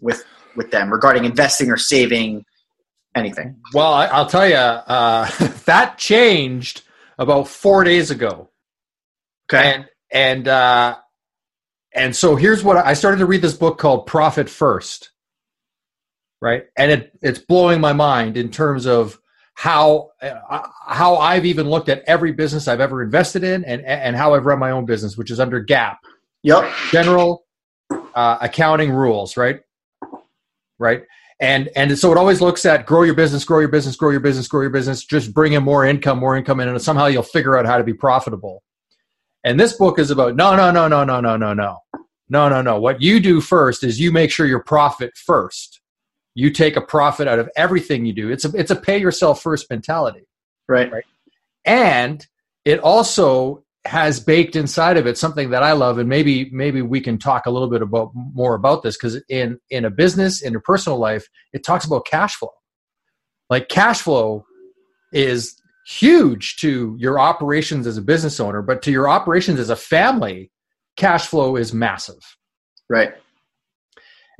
with with them regarding investing or saving anything? Well, I, will tell you, uh, *laughs* that changed about four days ago. Okay. And, and, uh, and so here's what I started to read this book called Profit First. Right. And it, it's blowing my mind in terms of how, uh, how I've even looked at every business I've ever invested in and, and how I've run my own business, which is under GAAP. Yep. General uh, accounting rules, right? Right and and so it always looks at grow your business grow your business grow your business grow your business just bring in more income more income in and somehow you'll figure out how to be profitable and this book is about no no no no no no no no no no no what you do first is you make sure your profit first you take a profit out of everything you do it's a it's a pay yourself first mentality right right and it also has baked inside of it something that I love, and maybe maybe we can talk a little bit about more about this because in in a business, in your personal life, it talks about cash flow. Like cash flow is huge to your operations as a business owner, but to your operations as a family, cash flow is massive. Right.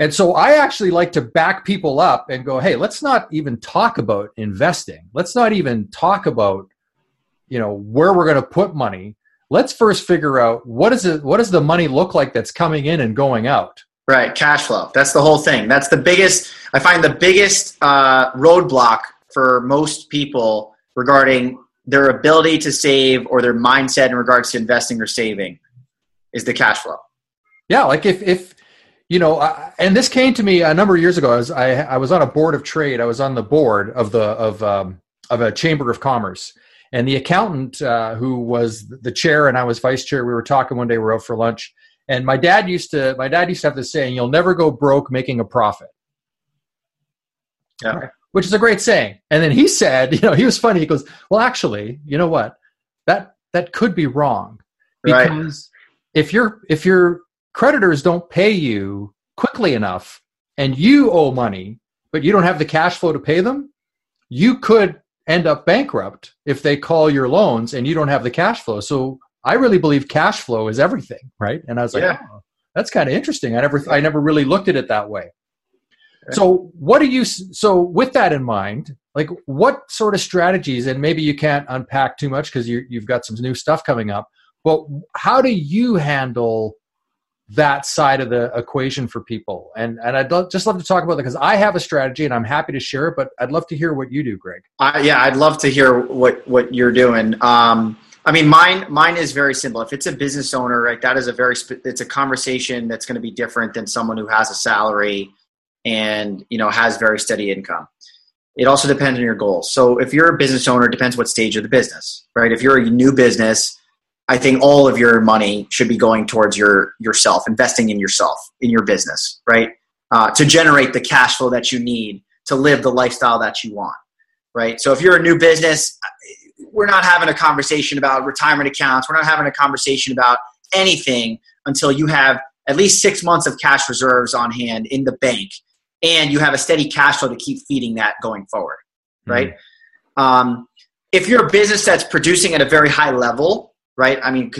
And so I actually like to back people up and go, hey, let's not even talk about investing. Let's not even talk about you know where we're going to put money. Let's first figure out what is it what does the money look like that's coming in and going out? Right cash flow. That's the whole thing. That's the biggest i find the biggest uh, roadblock for most people regarding their ability to save or their mindset in regards to investing or saving is the cash flow. Yeah like if if you know I, and this came to me a number of years ago I was, I, I was on a board of trade i was on the board of the of um, of a chamber of commerce and the accountant, uh, who was the chair and I was vice chair, we were talking one day. We were out for lunch, and my dad used to my dad used to have this saying, "You'll never go broke making a profit." Yeah. Which is a great saying. And then he said, *laughs* you know, he was funny. He goes, "Well, actually, you know what? That that could be wrong because right. if your if your creditors don't pay you quickly enough and you owe money, but you don't have the cash flow to pay them, you could end up bankrupt if they call your loans and you don't have the cash flow. So I really believe cash flow is everything, right? And I was like, yeah. oh, that's kind of interesting. I never I never really looked at it that way. So what do you so with that in mind, like what sort of strategies and maybe you can't unpack too much because you you've got some new stuff coming up, but how do you handle that side of the equation for people. And and I'd love, just love to talk about that because I have a strategy and I'm happy to share it. But I'd love to hear what you do, Greg. Yeah, I'd love to hear what what you're doing. Um, I mean, mine mine is very simple. If it's a business owner, right, that is a very it's a conversation that's going to be different than someone who has a salary and you know has very steady income. It also depends on your goals. So if you're a business owner, it depends what stage of the business, right? If you're a new business, I think all of your money should be going towards your yourself, investing in yourself, in your business, right? Uh, to generate the cash flow that you need to live the lifestyle that you want, right? So if you're a new business, we're not having a conversation about retirement accounts. We're not having a conversation about anything until you have at least six months of cash reserves on hand in the bank and you have a steady cash flow to keep feeding that going forward, right? Mm-hmm. Um, if you're a business that's producing at a very high level, right? I mean,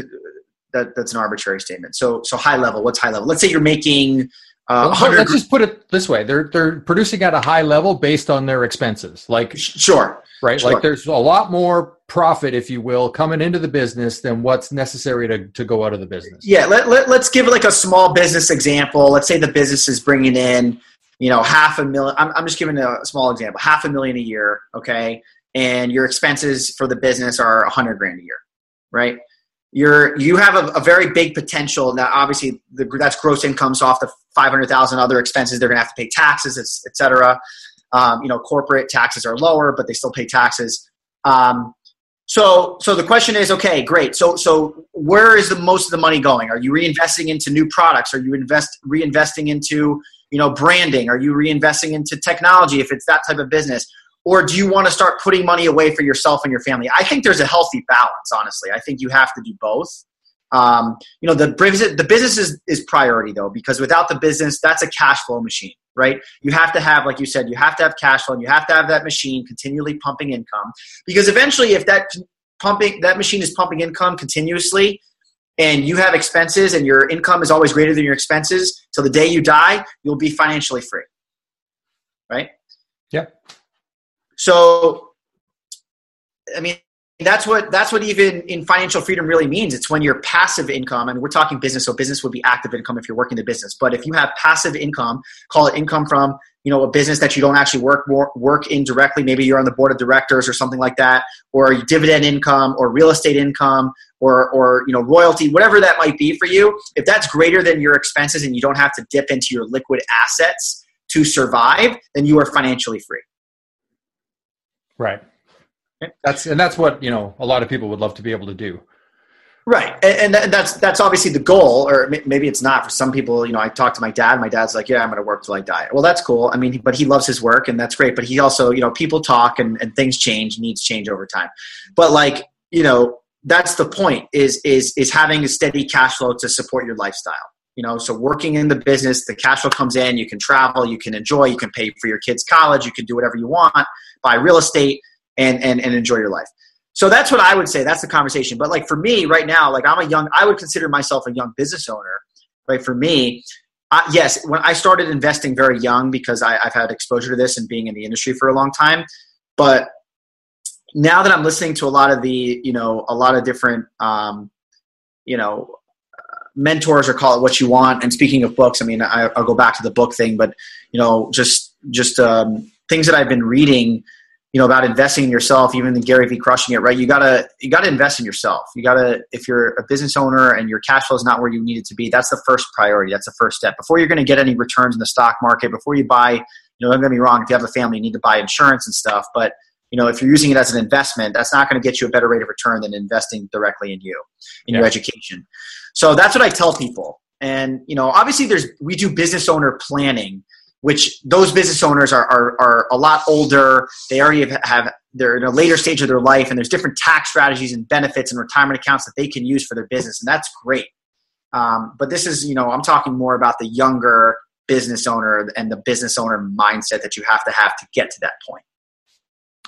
that, that's an arbitrary statement. So, so high level. What's high level? Let's say you're making. Uh, well, let's just put it this way: they're they're producing at a high level based on their expenses. Like sure, right? Sure. Like there's a lot more profit, if you will, coming into the business than what's necessary to, to go out of the business. Yeah, let, let, let's give like a small business example. Let's say the business is bringing in, you know, half a million. I'm, I'm just giving a small example, half a million a year, okay? And your expenses for the business are a hundred grand a year, right? You're, you have a, a very big potential. Now, obviously, the, that's gross incomes off the 500,000 other expenses. They're going to have to pay taxes, etc. Um, you know, corporate taxes are lower, but they still pay taxes. Um, so, so the question is, okay, great. So, so where is the most of the money going? Are you reinvesting into new products? Are you invest reinvesting into, you know, branding? Are you reinvesting into technology if it's that type of business? Or do you want to start putting money away for yourself and your family? I think there's a healthy balance, honestly. I think you have to do both. Um, you know, the business, the business is, is priority though, because without the business, that's a cash flow machine, right? You have to have, like you said, you have to have cash flow and you have to have that machine continually pumping income because eventually if that pumping, that machine is pumping income continuously and you have expenses and your income is always greater than your expenses till the day you die, you'll be financially free. Right? Yep. So, I mean, that's what that's what even in financial freedom really means. It's when your passive income, mean, we're talking business, so business would be active income if you're working the business. But if you have passive income, call it income from you know a business that you don't actually work work in directly. Maybe you're on the board of directors or something like that, or dividend income, or real estate income, or or you know royalty, whatever that might be for you. If that's greater than your expenses and you don't have to dip into your liquid assets to survive, then you are financially free. Right. That's and that's what you know a lot of people would love to be able to do. Right, and, and that's that's obviously the goal, or maybe it's not for some people. You know, I talk to my dad. My dad's like, "Yeah, I'm going to work till I die." Well, that's cool. I mean, but he loves his work, and that's great. But he also, you know, people talk, and, and things change, needs change over time. But like, you know, that's the point: is is is having a steady cash flow to support your lifestyle. You know, so working in the business, the cash flow comes in. You can travel, you can enjoy, you can pay for your kids' college, you can do whatever you want, buy real estate and, and, and enjoy your life. So that's what I would say. That's the conversation. But like for me right now, like I'm a young, I would consider myself a young business owner, right? For me, uh, yes, when I started investing very young because I, I've had exposure to this and being in the industry for a long time. But now that I'm listening to a lot of the, you know, a lot of different, um, you know, mentors or call it what you want. And speaking of books, I mean, I, will go back to the book thing, but you know, just just um, things that I've been reading you know about investing in yourself even the gary vee crushing it right? You gotta you gotta invest in yourself. You gotta if you're a business owner and your cash flow is not where you need it to be that's the first priority. That's the first step. Before you're going to get any returns in the stock market before you buy you know don't get me wrong if you have a family you need to buy insurance and stuff but you know if you're using it as an investment that's not going to get you a better rate of return than investing directly in you in yeah. your education. So that's what i tell people. And you know obviously there's we do business owner planning which those business owners are, are, are a lot older. They already have, have, they're in a later stage of their life, and there's different tax strategies and benefits and retirement accounts that they can use for their business, and that's great. Um, but this is, you know, I'm talking more about the younger business owner and the business owner mindset that you have to have to get to that point.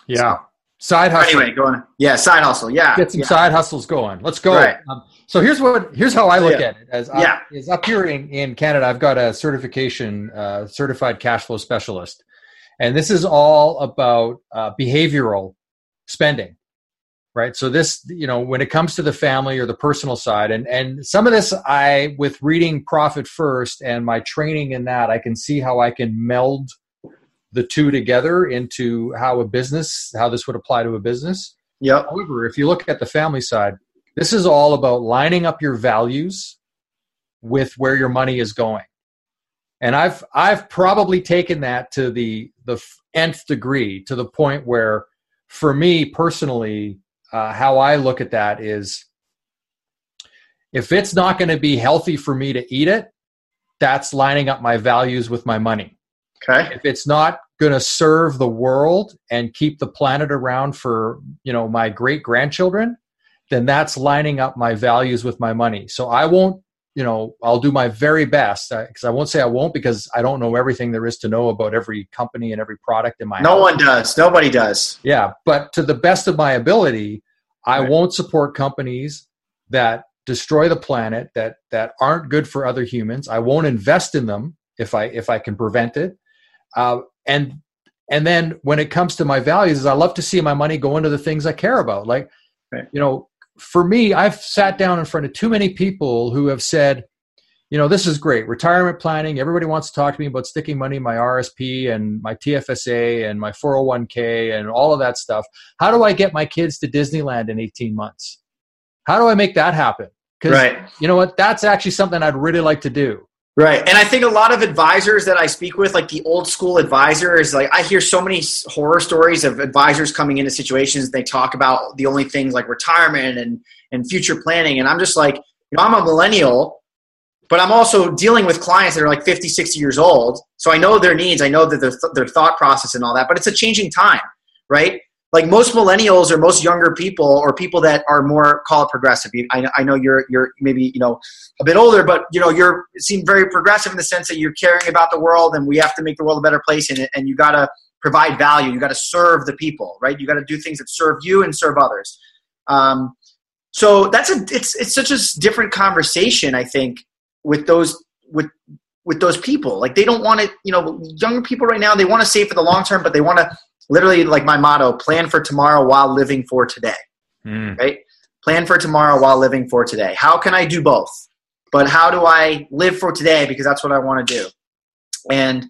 Yeah. So, side hustle. Anyway, going. Yeah, side hustle. Yeah. Get some yeah. side hustles going. Let's go. Right. Um, so here's what here's how I look yeah. at it. As yeah. I, is up here in, in Canada, I've got a certification, uh, certified cash flow specialist, and this is all about uh, behavioral spending, right? So this, you know, when it comes to the family or the personal side, and and some of this, I with reading Profit First and my training in that, I can see how I can meld the two together into how a business, how this would apply to a business. Yeah. However, if you look at the family side, this is all about lining up your values with where your money is going. And I've I've probably taken that to the the nth degree to the point where, for me personally, uh, how I look at that is if it's not going to be healthy for me to eat it, that's lining up my values with my money. Okay. If it's not going to serve the world and keep the planet around for, you know, my great grandchildren, then that's lining up my values with my money. So I won't, you know, I'll do my very best because I won't say I won't because I don't know everything there is to know about every company and every product in my No house. one does. Nobody does. Yeah, but to the best of my ability, I Right. won't support companies that destroy the planet that that aren't good for other humans. I won't invest in them if I if I can prevent it. Uh, and and then when it comes to my values, is I love to see my money go into the things I care about. Like, Right. you know, for me, I've sat down in front of too many people who have said, you know, this is great. Retirement planning. Everybody wants to talk to me about sticking money in my RSP and my TFSA and my 401k and all of that stuff. How do I get my kids to Disneyland in 18 months? How do I make that happen? Because Right. you know what? That's actually something I'd really like to do. Right. And I think a lot of advisors that I speak with, like the old school advisors, like I hear so many horror stories of advisors coming into situations. They talk about the only things like retirement and, and future planning. And I'm just like, you know, I'm a millennial, but I'm also dealing with clients that are like 50, 60 years old. So I know their needs. I know that their, th- their thought process and all that, but it's a changing time, right? Like most millennials or most younger people or people that are more call it progressive. I, I know you're, you're maybe, you know, a bit older, but you know, you're seem very progressive in the sense that you're caring about the world and we have to make the world a better place and, and you got to provide value. You got to serve the people, right? You got to do things that serve you and serve others. Um, so that's a, it's, it's such a different conversation, I think, with those, with, with those people. Like they don't want it. you know, younger people right now, they want to save for the long term, but they want to literally like my motto, plan for tomorrow while living for today right? Plan for tomorrow while living for today. How can I do both? But how do I live for today? Because that's what I want to do. And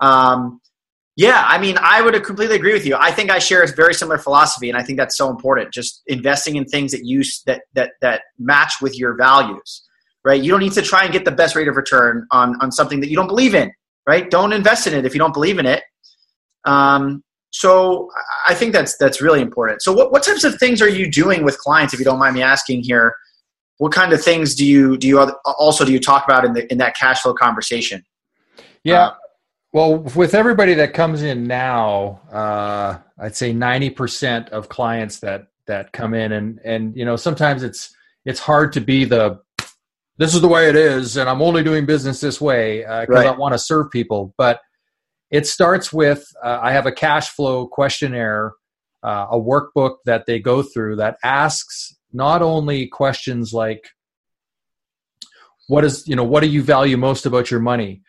um, yeah, I mean, I would completely agree with you. I think I share a very similar philosophy, and I think that's so important. Just investing in things that you that that that match with your values, right? You don't need to try and get the best rate of return on on something that you don't believe in, right? Don't invest in it if you don't believe in it. Um, so I think that's that's really important. So what, what types of things are you doing with clients, if you don't mind me asking here? What kind of things do you do you also do you talk about in the in that cash flow conversation? Yeah. Uh, well, with everybody that comes in now, uh, I'd say ninety percent of clients that that come in, and and you know sometimes it's it's hard to be the this is the way it is, and I'm only doing business this way because Right. I want to serve people. But it starts with uh, I have a cash flow questionnaire, uh, a workbook that they go through that asks not only questions like what is you know what do you value most about your money?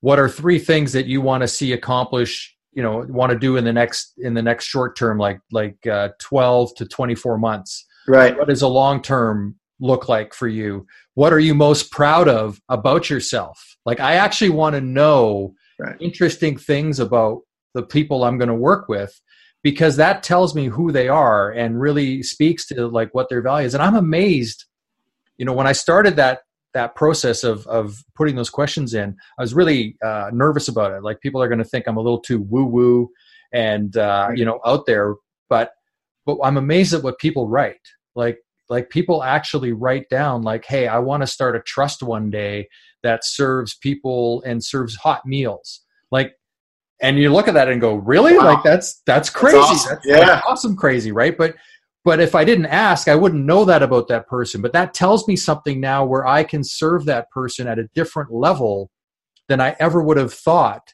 What are three things that you want to see accomplish you know want to do in the next in the next short term like like uh, 12 to 24 months? Right. what does a long term look like for you? What are you most proud of about yourself? Like i actually want to know Right. interesting things about the people i'm going to work with because that tells me who they are and really speaks to like what their values and i'm amazed you know when i started that that process of of putting those questions in i was really uh, nervous about it. Like people are going to think i'm a little too woo woo and uh, you know out there. But but i'm amazed at what people write. Like like people actually write down like hey i want to start a trust one day that serves people and serves hot meals like and you look at that and go really Wow. like that's that's crazy awesome. that's, Yeah. like, awesome crazy right but but if i didn't ask i wouldn't know that about that person but that tells me something now where i can serve that person at a different level than i ever would have thought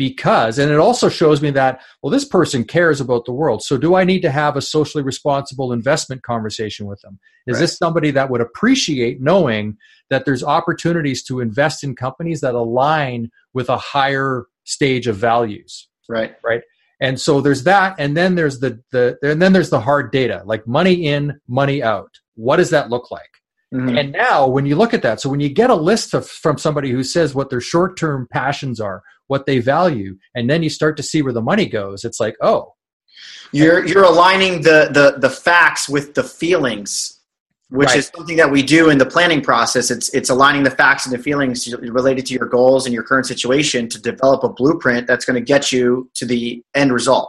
because and it also shows me that well this person cares about the world so do i need to have a socially responsible investment conversation with them is Right. this somebody that would appreciate knowing that there's opportunities to invest in companies that align with a higher stage of values Right. Right and so there's that and then there's the the and then there's the hard data like money in money out what does that look like Mhm. and now, when you look at that, so when you get a list of, from somebody who says what their short term passions are, what they value, and then you start to see where the money goes, it's like, oh, You're you're aligning the the the facts with the feelings, which Right. is something that we do in the planning process. It's it's aligning the facts and the feelings related to your goals and your current situation to develop a blueprint that's going to get you to the end result.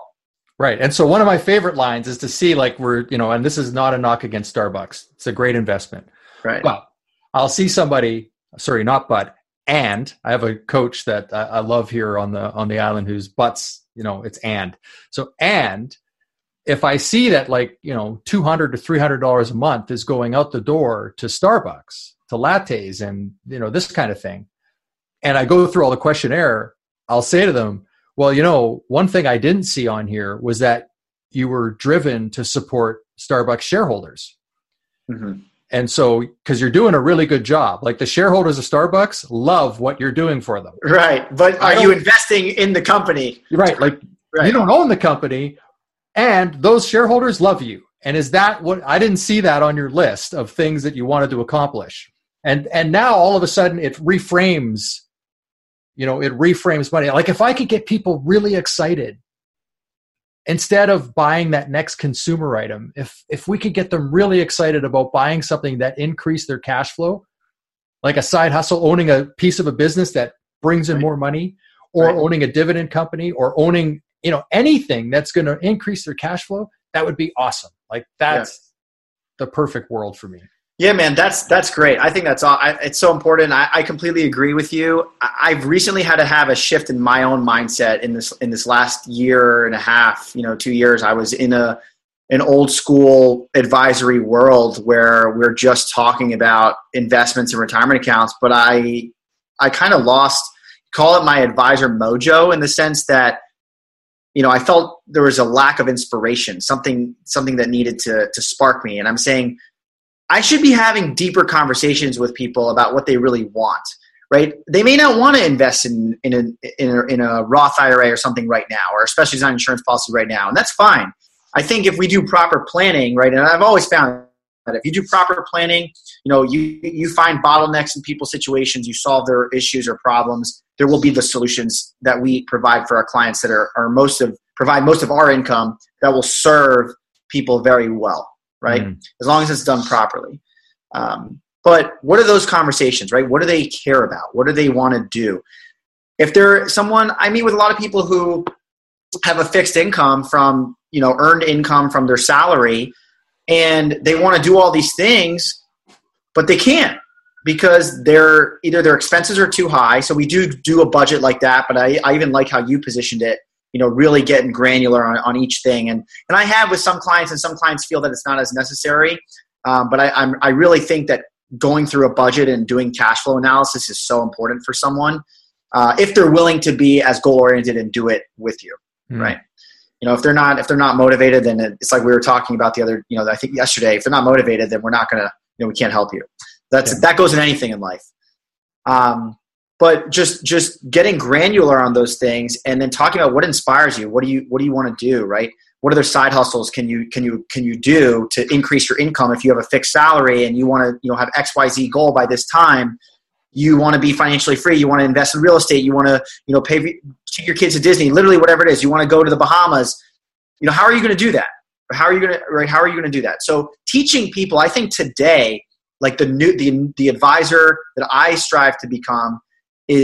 right. And so one of my favorite lines is to see, like, we're, you know, and this is not a knock against Starbucks, it's a great investment. Right. But I'll see somebody, sorry, not but, and I have a coach that I, I love here on the on the island whose butts, you know, it's and. So and if I see that like, you know, 200 to 300 dollars a month is going out the door to Starbucks, to lattes and, you know, this kind of thing. And I go through all the questionnaire, I'll say to them, well, you know, one thing I didn't see on here was that you were driven to support Starbucks shareholders. Mm-hmm. And so, because you're doing a really good job, like the shareholders of Starbucks love what you're doing for them. Right. But are you investing in the company? Right. Like right. you don't own the company, and those shareholders love you. And is that what I didn't see that on your list of things that you wanted to accomplish? And and now all of a sudden it reframes, you know, it reframes money. Like if I could get people really excited instead of buying that next consumer item if if we could get them really excited about buying something that increased their cash flow like a side hustle owning a piece of a business that brings in right. more money or right. owning a dividend company or owning you know anything that's going to increase their cash flow that would be awesome like that's yeah. the perfect world for me yeah, man, that's that's great. I think that's all. I, it's so important. I, I, completely agree with you. I, have recently had to have a shift in my own mindset in this in this last year and a half. You know, two years. I was in a an old school advisory world where we're just talking about investments and retirement accounts, but I I kind of lost call it my advisor mojo in the sense that you know I felt there was a lack of inspiration, something something that needed to to spark me, and I'm saying I should be having deeper conversations with people about what they really want. Right? They may not want to invest in in a, in a, in a Roth IRA or something right now, or especially not insurance policy right now, and that's fine. I think if we do proper planning, right, and I've always found that if you do proper planning, you know, you you find bottlenecks in people's situations, you solve their issues or problems. There will be the solutions that we provide for our clients that are, are most of provide most of our income that will serve people very well right? Mm. As long as it's done properly. Um, but what are those conversations, right? What do they care about? What do they want to do? If they're someone, I meet with a lot of people who have a fixed income from, you know, earned income from their salary, and they want to do all these things, but they can't because they're either their expenses are too high. So we do do a budget like that, but I, I even like how you positioned it you know really getting granular on, on each thing. And and i have with some clients and some clients feel that it's not as necessary. Um, but I, I'm, I really think that going through a budget and doing cash flow analysis is so important for someone uh, if they're willing to be as goal oriented and do it with you mm. right? You know if they're not if they're not motivated then it's like we were talking about the other you know i think yesterday if they're not motivated then we're not gonna you know we can't help you. That's yeah. that goes in anything in life. Um, but just just getting granular on those things and then talking about what inspires you what do you what do you want to do right? What other side hustles can you can you can you do to increase your income? If you have a fixed salary and you want to you know have xyz goal by this time you want to be financially free you want to invest in real estate you want to you know pay take your kids to disney literally whatever it is you want to go to the bahamas you know how are you going to do that? How are you going to right how are you going to do that? So teaching people i think today like the new the, the advisor that i strive to become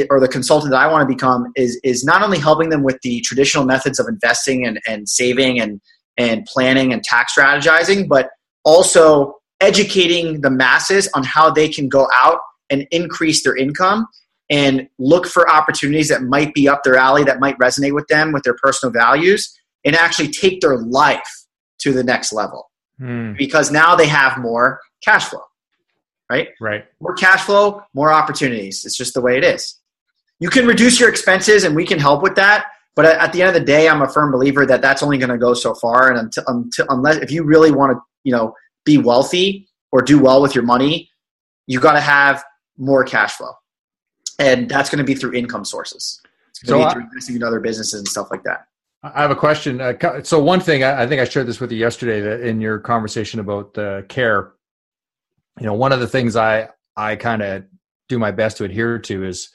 or the consultant that I want to become is is not only helping them with the traditional methods of investing and, and saving and and planning and tax strategizing, but also educating the masses on how they can go out and increase their income and look for opportunities that might be up their alley that might resonate with them with their personal values and actually take their life to the next level hmm. because now they have more cash flow right? Right. More cash flow, more opportunities. It's just the way it is. You can reduce your expenses, and we can help with that. But at the end of the day, I'm a firm believer that that's only going to go so far. And until, until, unless if you really want to, you know, be wealthy or do well with your money, you got to have more cash flow, and that's going to be through income sources. It's going to so be through investing in other businesses and stuff like that. I have a question. Uh, so one thing, I think I shared this with you yesterday that in your conversation about uh, care you know one of the things i i kind of do my best to adhere to is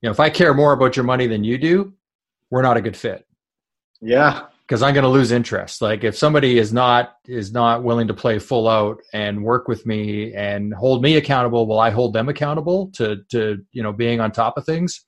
you know if i care more about your money than you do we're not a good fit. Yeah. Because i'm going to lose interest. Like if somebody is not is not willing to play full out and work with me and hold me accountable while i hold them accountable to to you know being on top of things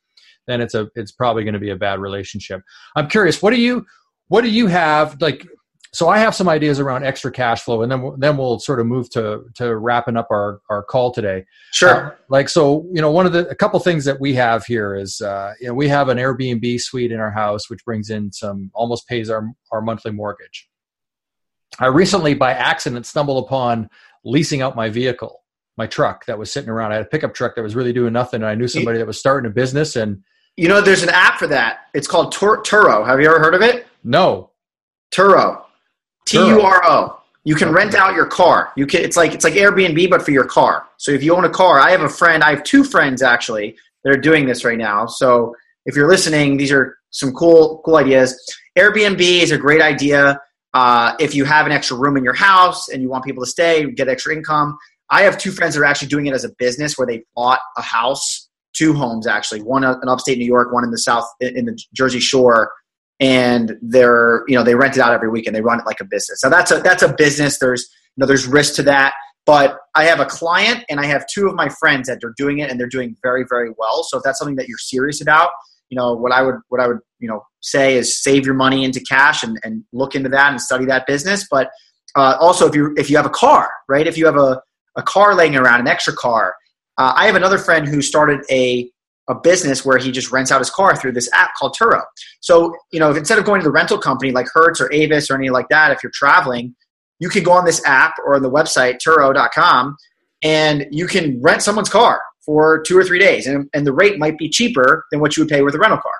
then it's a it's probably going to be a bad relationship. I'm curious what do you what do you have like so I have some ideas around extra cash flow, and then we'll, then we'll sort of move to to wrapping up our our call today. Sure. Uh, like so, you know, one of the a couple things that we have here is, uh, you know, we have an Airbnb suite in our house, which brings in some almost pays our our monthly mortgage. I recently, by accident, stumbled upon leasing out my vehicle, my truck that was sitting around. I had a pickup truck that was really doing nothing, and I knew somebody that was starting a business. And You know, there's an app for that. It's called Tur- Turo. Have you ever heard of it? no, Turo. T U R O. You can rent out your car. You can. It's like it's like Airbnb, but for your car. So if you own a car, I have a friend. I have two friends actually that are doing this right now. So if you're listening, these are some cool cool ideas. Airbnb is a great idea. Uh, if you have an extra room in your house and you want people to stay, get extra income. I have two friends that are actually doing it as a business where they bought a house, two homes actually, one in upstate New York, one in the south in the Jersey Shore, and they're you know they rent it out every week and they run it like a business. So that's a that's a business. There's you know there's risk to that. But I have a client and I have two of my friends that are doing it and they're doing very very well. So if that's something that you're serious about, you know what I would what I would you know say is save your money into cash and, and look into that and study that business. But uh, also if you if you have a car, right? If you have a a car laying around, an extra car. Uh, I have another friend who started a a business where he just rents out his car through this app called Turo. So, you know, instead of going to the rental company like Hertz or Avis or anything like that, if you're traveling, you can go on this app or on the website, Turo.com, and you can rent someone's car for two or three days. And, and the rate might be cheaper than what you would pay with a rental car.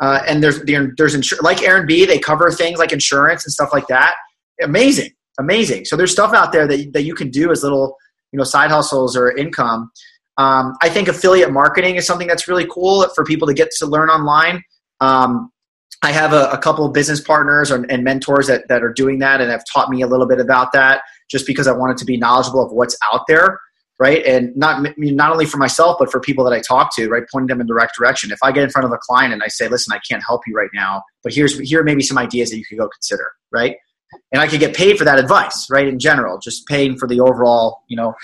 Uh, and there's, there's insur- like Airbnb, they cover things like insurance and stuff like that. Amazing, amazing. So there's stuff out there that, that you can do as little, you know, side hustles or income um, I think affiliate marketing is something that's really cool for people to get to learn online. Um, I have a, a, couple of business partners and, and mentors that, that are doing that and have taught me a little bit about that just because I wanted to be knowledgeable of what's out there, right? And not not only for myself, but for people that I talk to, right? Pointing them in the right direction. If I get in front of a client and I say, listen, I can't help you right now, but here's here are maybe some ideas that you could go consider, right? And I could get paid for that advice, right? In general, just paying for the overall, you know,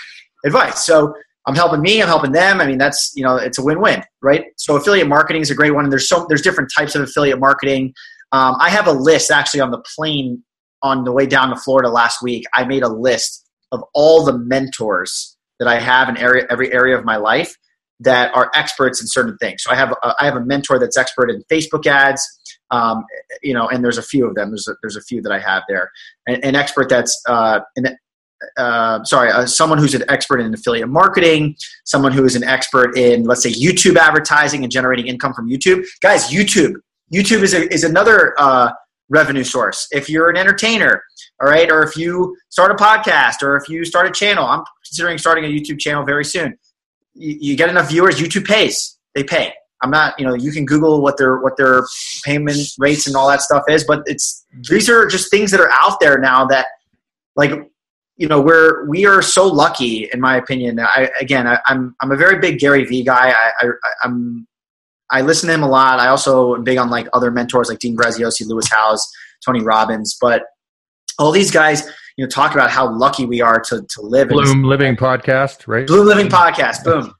advice. So I'm helping me, I'm helping them. I mean, that's you know, it's a win-win, right? So affiliate marketing is a great one. And there's so there's different types of affiliate marketing. Um, I have a list actually on the plane on the way down to Florida last week. I made a list of all the mentors that I have in area every area of my life that are experts in certain things. So I have a, I have a mentor that's expert in Facebook ads, um, you know, and there's a few of them. There's a, there's a few that I have there. An, an expert that's uh, an uh, sorry, uh, someone who's an expert in affiliate marketing, someone who is an expert in, let's say, YouTube advertising and generating income from YouTube. Guys, YouTube, YouTube is a, is another uh, revenue source. If you're an entertainer, all right, or if you start a podcast, or if you start a channel, I'm considering starting a YouTube channel very soon. You, you get enough viewers, YouTube pays. They pay. I'm not, you know, you can Google what their what their payment rates and all that stuff is, but it's these are just things that are out there now that, like you know we're we are so lucky in my opinion I, again I, am I'm, I'm a very big gary vee guy. I, I i'm i listen to him a lot. I also am big on like other mentors like dean graziosi lewis howes tony robbins. But all these guys you know talk about how lucky we are to to live bloom in living podcast right? Bloom living podcast boom.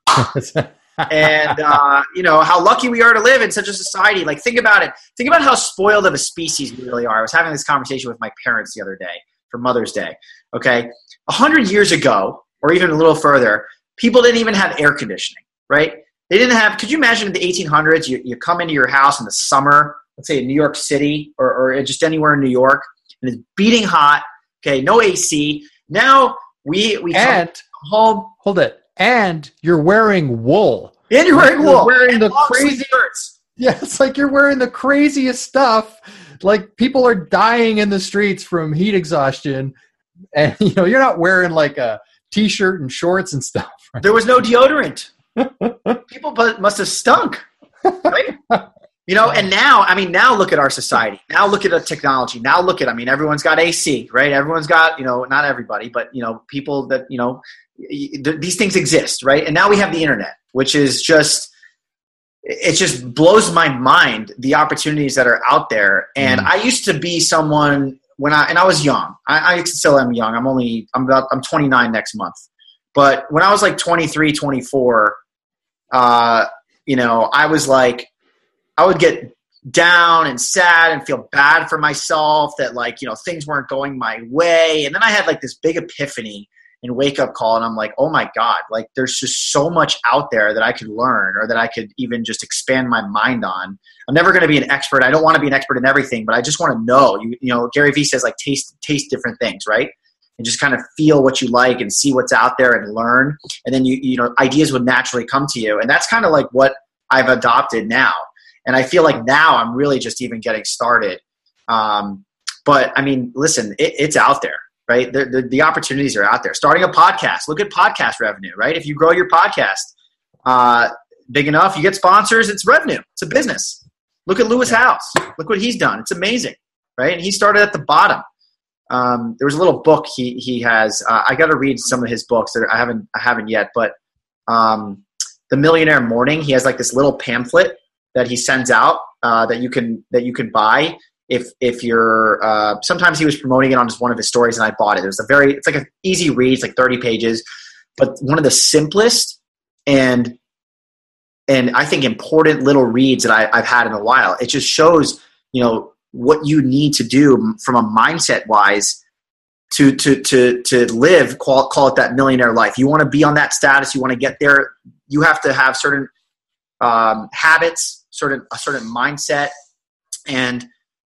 *laughs* And uh, you know how lucky we are to live in such a society. Like think about it. Think about how spoiled of a species we really are. I was having this conversation with my parents the other day for mother's day Okay, a hundred years ago, or even a little further, people didn't even have air conditioning, right? They didn't have. Could you imagine in the 1800s, you, you come into your house in the summer, let's say in New York City or, or just anywhere in New York, and it's beating hot. Okay, no AC. Now we we and home. Hold it. And you're wearing wool. And you're wearing wool. You're wearing the crazy shirts. Yeah, it's *laughs* like you're wearing the craziest stuff. Like people are dying in the streets from heat exhaustion and *laughs* you know you're not wearing like a t-shirt and shorts and stuff. *laughs* Right? There was no deodorant. People must have stunk, right? you know, and now I mean, now look at our society. Now look at the technology. Now look at I mean, everyone's got AC, right? Everyone's got you know, not everybody, but you know, people that you know, these things exist, right? And now we have the internet, which is just it just blows my mind the opportunities that are out there. And mm. I used to be someone when I and I was young. I, I still am young. I'm only I'm about I'm 29 next month. But when I was like 23, 24, uh, you know, I was like, I would get down and sad and feel bad for myself that like you know things weren't going my way and then i had like this big epiphany and wake up call and i'm like oh my god like there's just so much out there that i could learn or that i could even just expand my mind on. I'm never going to be an expert. I don't want to be an expert in everything but i just want to know. You, you know gary vee says like taste taste different things right? And just kind of feel what you like and see what's out there and learn. And then you you know ideas would naturally come to you. And that's kind of like what i've adopted now. And I feel like now I'm really just even getting started. Um, but I mean, listen, it, it's out there, right? The, the, the, opportunities are out there. Starting a podcast, look at podcast revenue, right? If you grow your podcast uh, big enough, you get sponsors, it's revenue, it's a business. Look at Lewis Howes, Look what he's done. It's amazing, right? And he started at the bottom. Um, there was a little book he he has. Uh, I got to read some of his books that I haven't I haven't yet, but um, the Millionaire Morning. He has like this little pamphlet that he sends out uh, that you can that you can buy if if you're uh, sometimes he was promoting it on just one of his stories and I bought it. It was a very it's like an easy read, it's like 30 pages, but one of the simplest and and I think important little reads that I, I've had in a while. It just shows you know what you need to do from a mindset wise to to to to live call, call it that millionaire life. You want to be on that status, you want to get there. You have to have certain um, habits, certain a certain mindset, and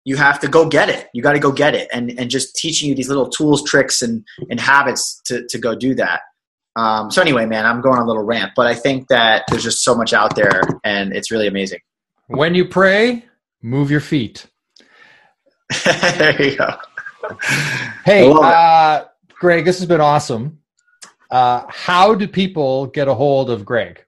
you have to go get it. You got to go get it, and and just teaching you these little tools, tricks, and and habits to to go do that. Um, so anyway, man, I'm going on a little rant, but I think that there's just so much out there, and it's really amazing. When you pray, move your feet. *laughs* there you go. Hey, uh, Greg, this has been awesome. Uh, how do people get a hold of Greg?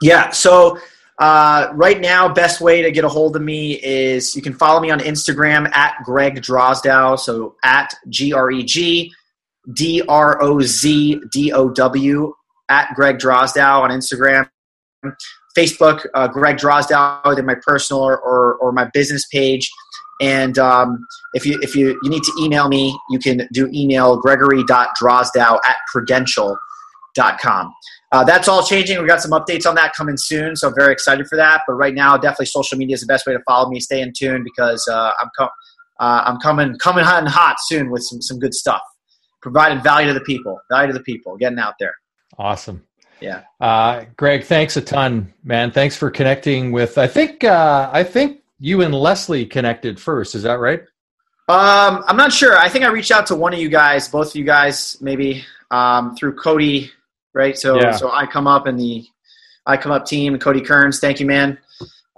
Yeah. So uh, right now, best way to get a hold of me is you can follow me on Instagram at Greg Drozdow. So at G R E G D R O Z D O W at Greg Drozdow on Instagram. Facebook, uh, Greg Drozdow, either my personal or, or, or my business page. And um, if you if you, you need to email me, you can do email gregory.drozdow at prudential.com. Uh, that's all changing. We got some updates on that coming soon, so I'm very excited for that. But right now, definitely social media is the best way to follow me. Stay in tune because uh, I'm com- uh, I'm coming coming hot and hot soon with some some good stuff, providing value to the people, value to the people, getting out there. Awesome. Yeah. Uh, Greg, thanks a ton, man. Thanks for connecting with. I think uh, I think you and Leslie connected first. Is that right? Um, I'm not sure. I think I reached out to one of you guys, both of you guys, maybe um, through Cody right? So yeah. so I come up in the I come up team, Cody Kearns, thank you, man,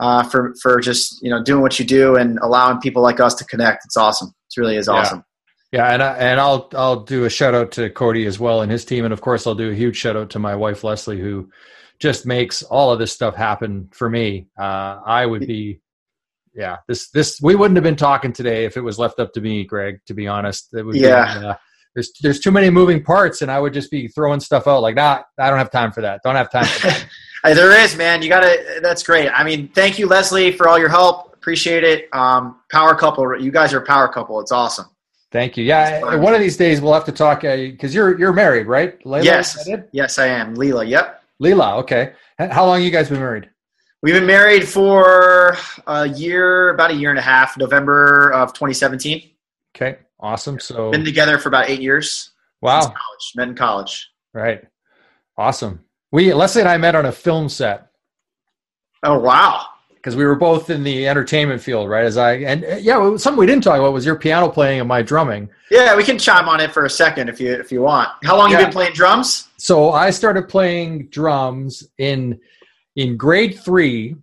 uh, for for just you know doing what you do and allowing people like us to connect. It's awesome. It really is awesome. Yeah, yeah and I, and I'll I'll do a shout out to Cody as well and his team, and of course I'll do a huge shout out to my wife Leslie who just makes all of this stuff happen for me. Uh, I would be yeah this this we wouldn't have been talking today if it was left up to me greg to be honest it would yeah be, uh, there's there's too many moving parts, and I would just be throwing stuff out like, nah, I don't have time for that. Don't have time for that. *laughs* there is, man. You got to. That's great. I mean, thank you, Leslie, for all your help. Appreciate it. Um, power couple. You guys are a power couple. It's awesome. Thank you. Yeah, one of these days we'll have to talk because uh, you're you're married, right? Layla, yes. Yes, I am. Leela. Yep. Leela. Okay. How long you guys been married? We've been married for a year, about a year and a half. November of 2017. Okay. Awesome. So been together for about eight years. Wow. College, met in college. Right. Awesome. We Leslie and I met on a film set. Oh wow. Because we were both in the entertainment field, right? As I and uh, yeah, something we didn't talk about was your piano playing and my drumming. Yeah, we can chime on it for a second if you if you want. How long yeah. you been playing drums? So I started playing drums in in grade three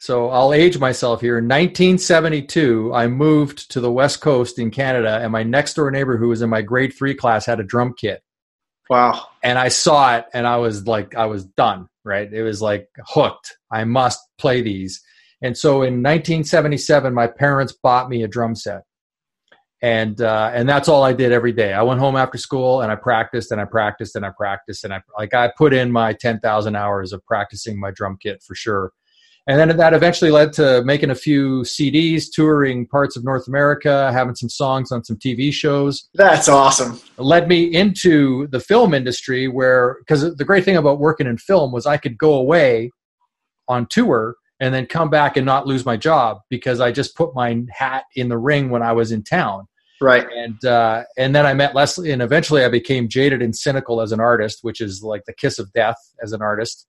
so I'll age myself here. In 1972, I moved to the West Coast in Canada, and my next door neighbor, who was in my grade three class, had a drum kit. Wow. And I saw it, and I was like, I was done, right? It was like hooked. I must play these. And so in 1977, my parents bought me a drum set. And uh, and that's all I did every day. I went home after school and I practiced and I practiced and I practiced and I like I put in my ten thousand hours of practicing my drum kit for sure and then that eventually led to making a few CDs, touring parts of North America, having some songs on some TV shows. That's awesome. It led me into the film industry where, because the great thing about working in film was I could go away on tour and then come back and not lose my job because I just put my hat in the ring when I was in town. Right. And uh, and then I met Leslie, and eventually I became jaded and cynical as an artist, which is like the kiss of death as an artist.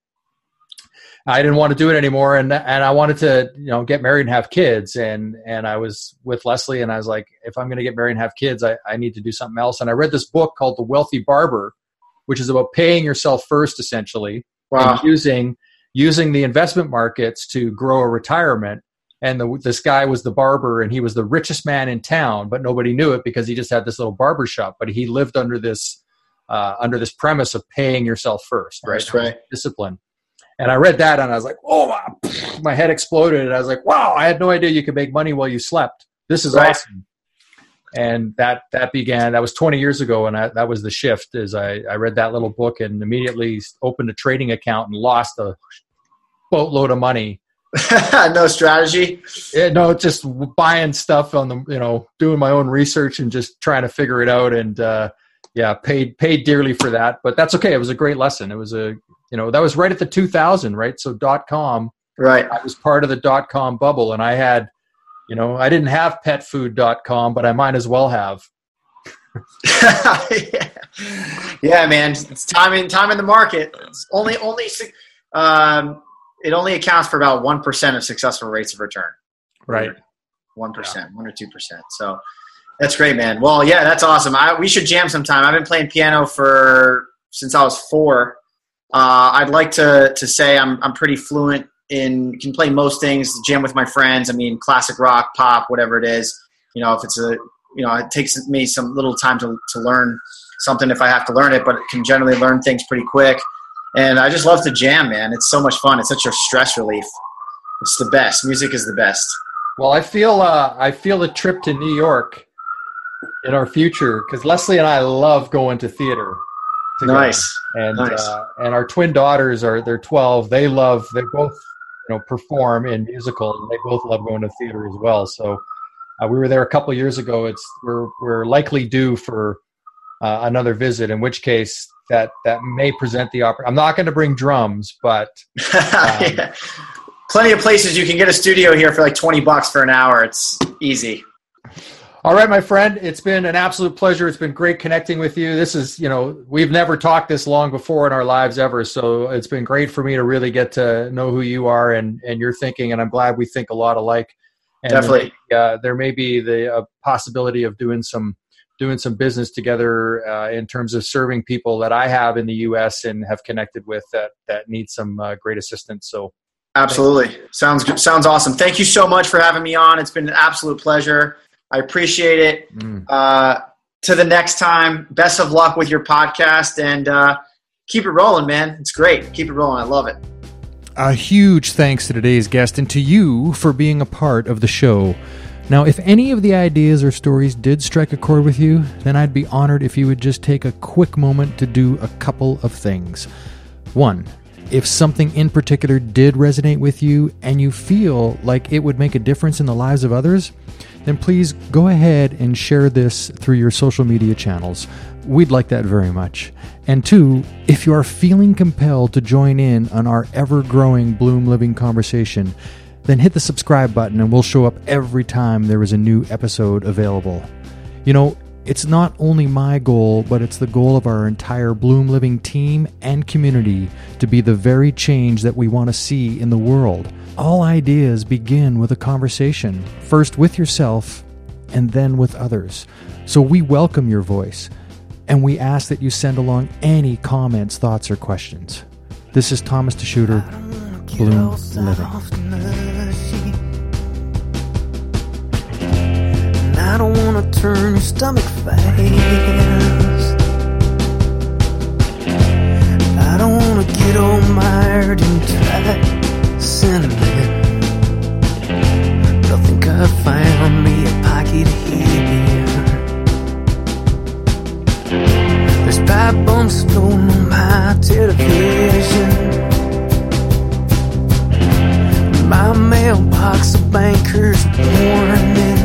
I didn't want to do it anymore, and and I wanted to you know get married and have kids, and and I was with Leslie, and I was like, if I'm going to get married and have kids, I, I need to do something else. And I read this book called The Wealthy Barber, which is about paying yourself first, essentially, Wow. and using using the investment markets to grow a retirement. And the, this guy was the barber, and he was the richest man in town, but nobody knew it because he just had this little barber shop. But he lived under this uh, under this premise of paying yourself first, right? That's right. Discipline. And I read that, and I was like, "Oh, wow." my head exploded!" And I was like, "Wow, I had no idea you could make money while you slept. This is Right. awesome." And that that began. That was 20 years ago, and I, that was the shift. Is I, I read that little book and immediately opened a trading account and lost a boatload of money *laughs* no strategy. yeah, no, just buying stuff on the, you know, doing my own research and just trying to figure it out. And uh, yeah, paid paid dearly for that, but that's okay. It was a great lesson. It was a, you know, that was right at the 2000, right? So dot com, Right. I was part of the dot com bubble, and I had, you know, I didn't have petfood.com, but I might as well have. yeah. *laughs* yeah, man. It's time in time in the market. It's only only um, it only accounts for about one percent of successful rates of return. Right. One percent, one or two percent. So that's great, man. Well, yeah, that's awesome. I, we should jam sometime. I've been playing piano for since I was four. Uh, I'd like to to say I'm I'm pretty fluent in can play most things. Jam with my friends. I mean, classic rock, pop, whatever it is. You know, if it's a you know, it takes me some little time to to learn something if I have to learn it, but can generally learn things pretty quick. And I just love to jam, man. It's so much fun. It's such a stress relief. It's the best. Music is the best. Well, I feel uh, I feel a trip to New York in our future because Leslie and I love going to theater. Together. Nice. and Nice. uh, and our twin daughters are they're 12 they love they both you know perform in musical and they both love going to theater as well so uh, we were there a couple years ago it's we're we're likely due for uh, another visit in which case that that may present the opportunity i'm not going to bring drums but *laughs* Yeah. Plenty of places you can get a studio here for like 20 bucks for an hour. It's easy. All right, my friend, it's been an absolute pleasure. It's been great connecting with you. This is, you know, we've never talked this long before in our lives ever, so it's been great for me to really get to know who you are and and your thinking, and I'm glad we think a lot alike. And Definitely. uh, there may be the uh, possibility of doing some doing some business together uh, in terms of serving people that I have in the U.S. and have connected with that that need some uh, great assistance. So Absolutely. Sounds good. Sounds awesome. Thank you so much for having me on. It's been an absolute pleasure. I appreciate it. mm, Uh, to the next time, best of luck with your podcast and uh, keep it rolling, man. It's great. Keep it rolling. I love it. A huge thanks to today's guest and to you for being a part of the show. Now, if any of the ideas or stories did strike a chord with you, then I'd be honored if you would just take a quick moment to do a couple of things. One, if something in particular did resonate with you and you feel like it would make a difference in the lives of others, then please go ahead and share this through your social media channels. We'd like that very much. And two, if you are feeling compelled to join in on our ever growing Bloom Living conversation, then hit the subscribe button and we'll show up every time there is a new episode available. You know, it's not only my goal, but it's the goal of our entire Bloom Living team and community to be the very change that we want to see in the world. All ideas begin with a conversation, first with yourself and then with others. So we welcome your voice and we ask that you send along any comments, thoughts, or questions. This is Thomas DeSchutter, Bloom Living. I don't wanna turn your stomach fast. I don't wanna get all mired in dry sentiment. I think I found me a pocket here. There's pipe bombs thrown on my television. My mailbox, a banker's warning.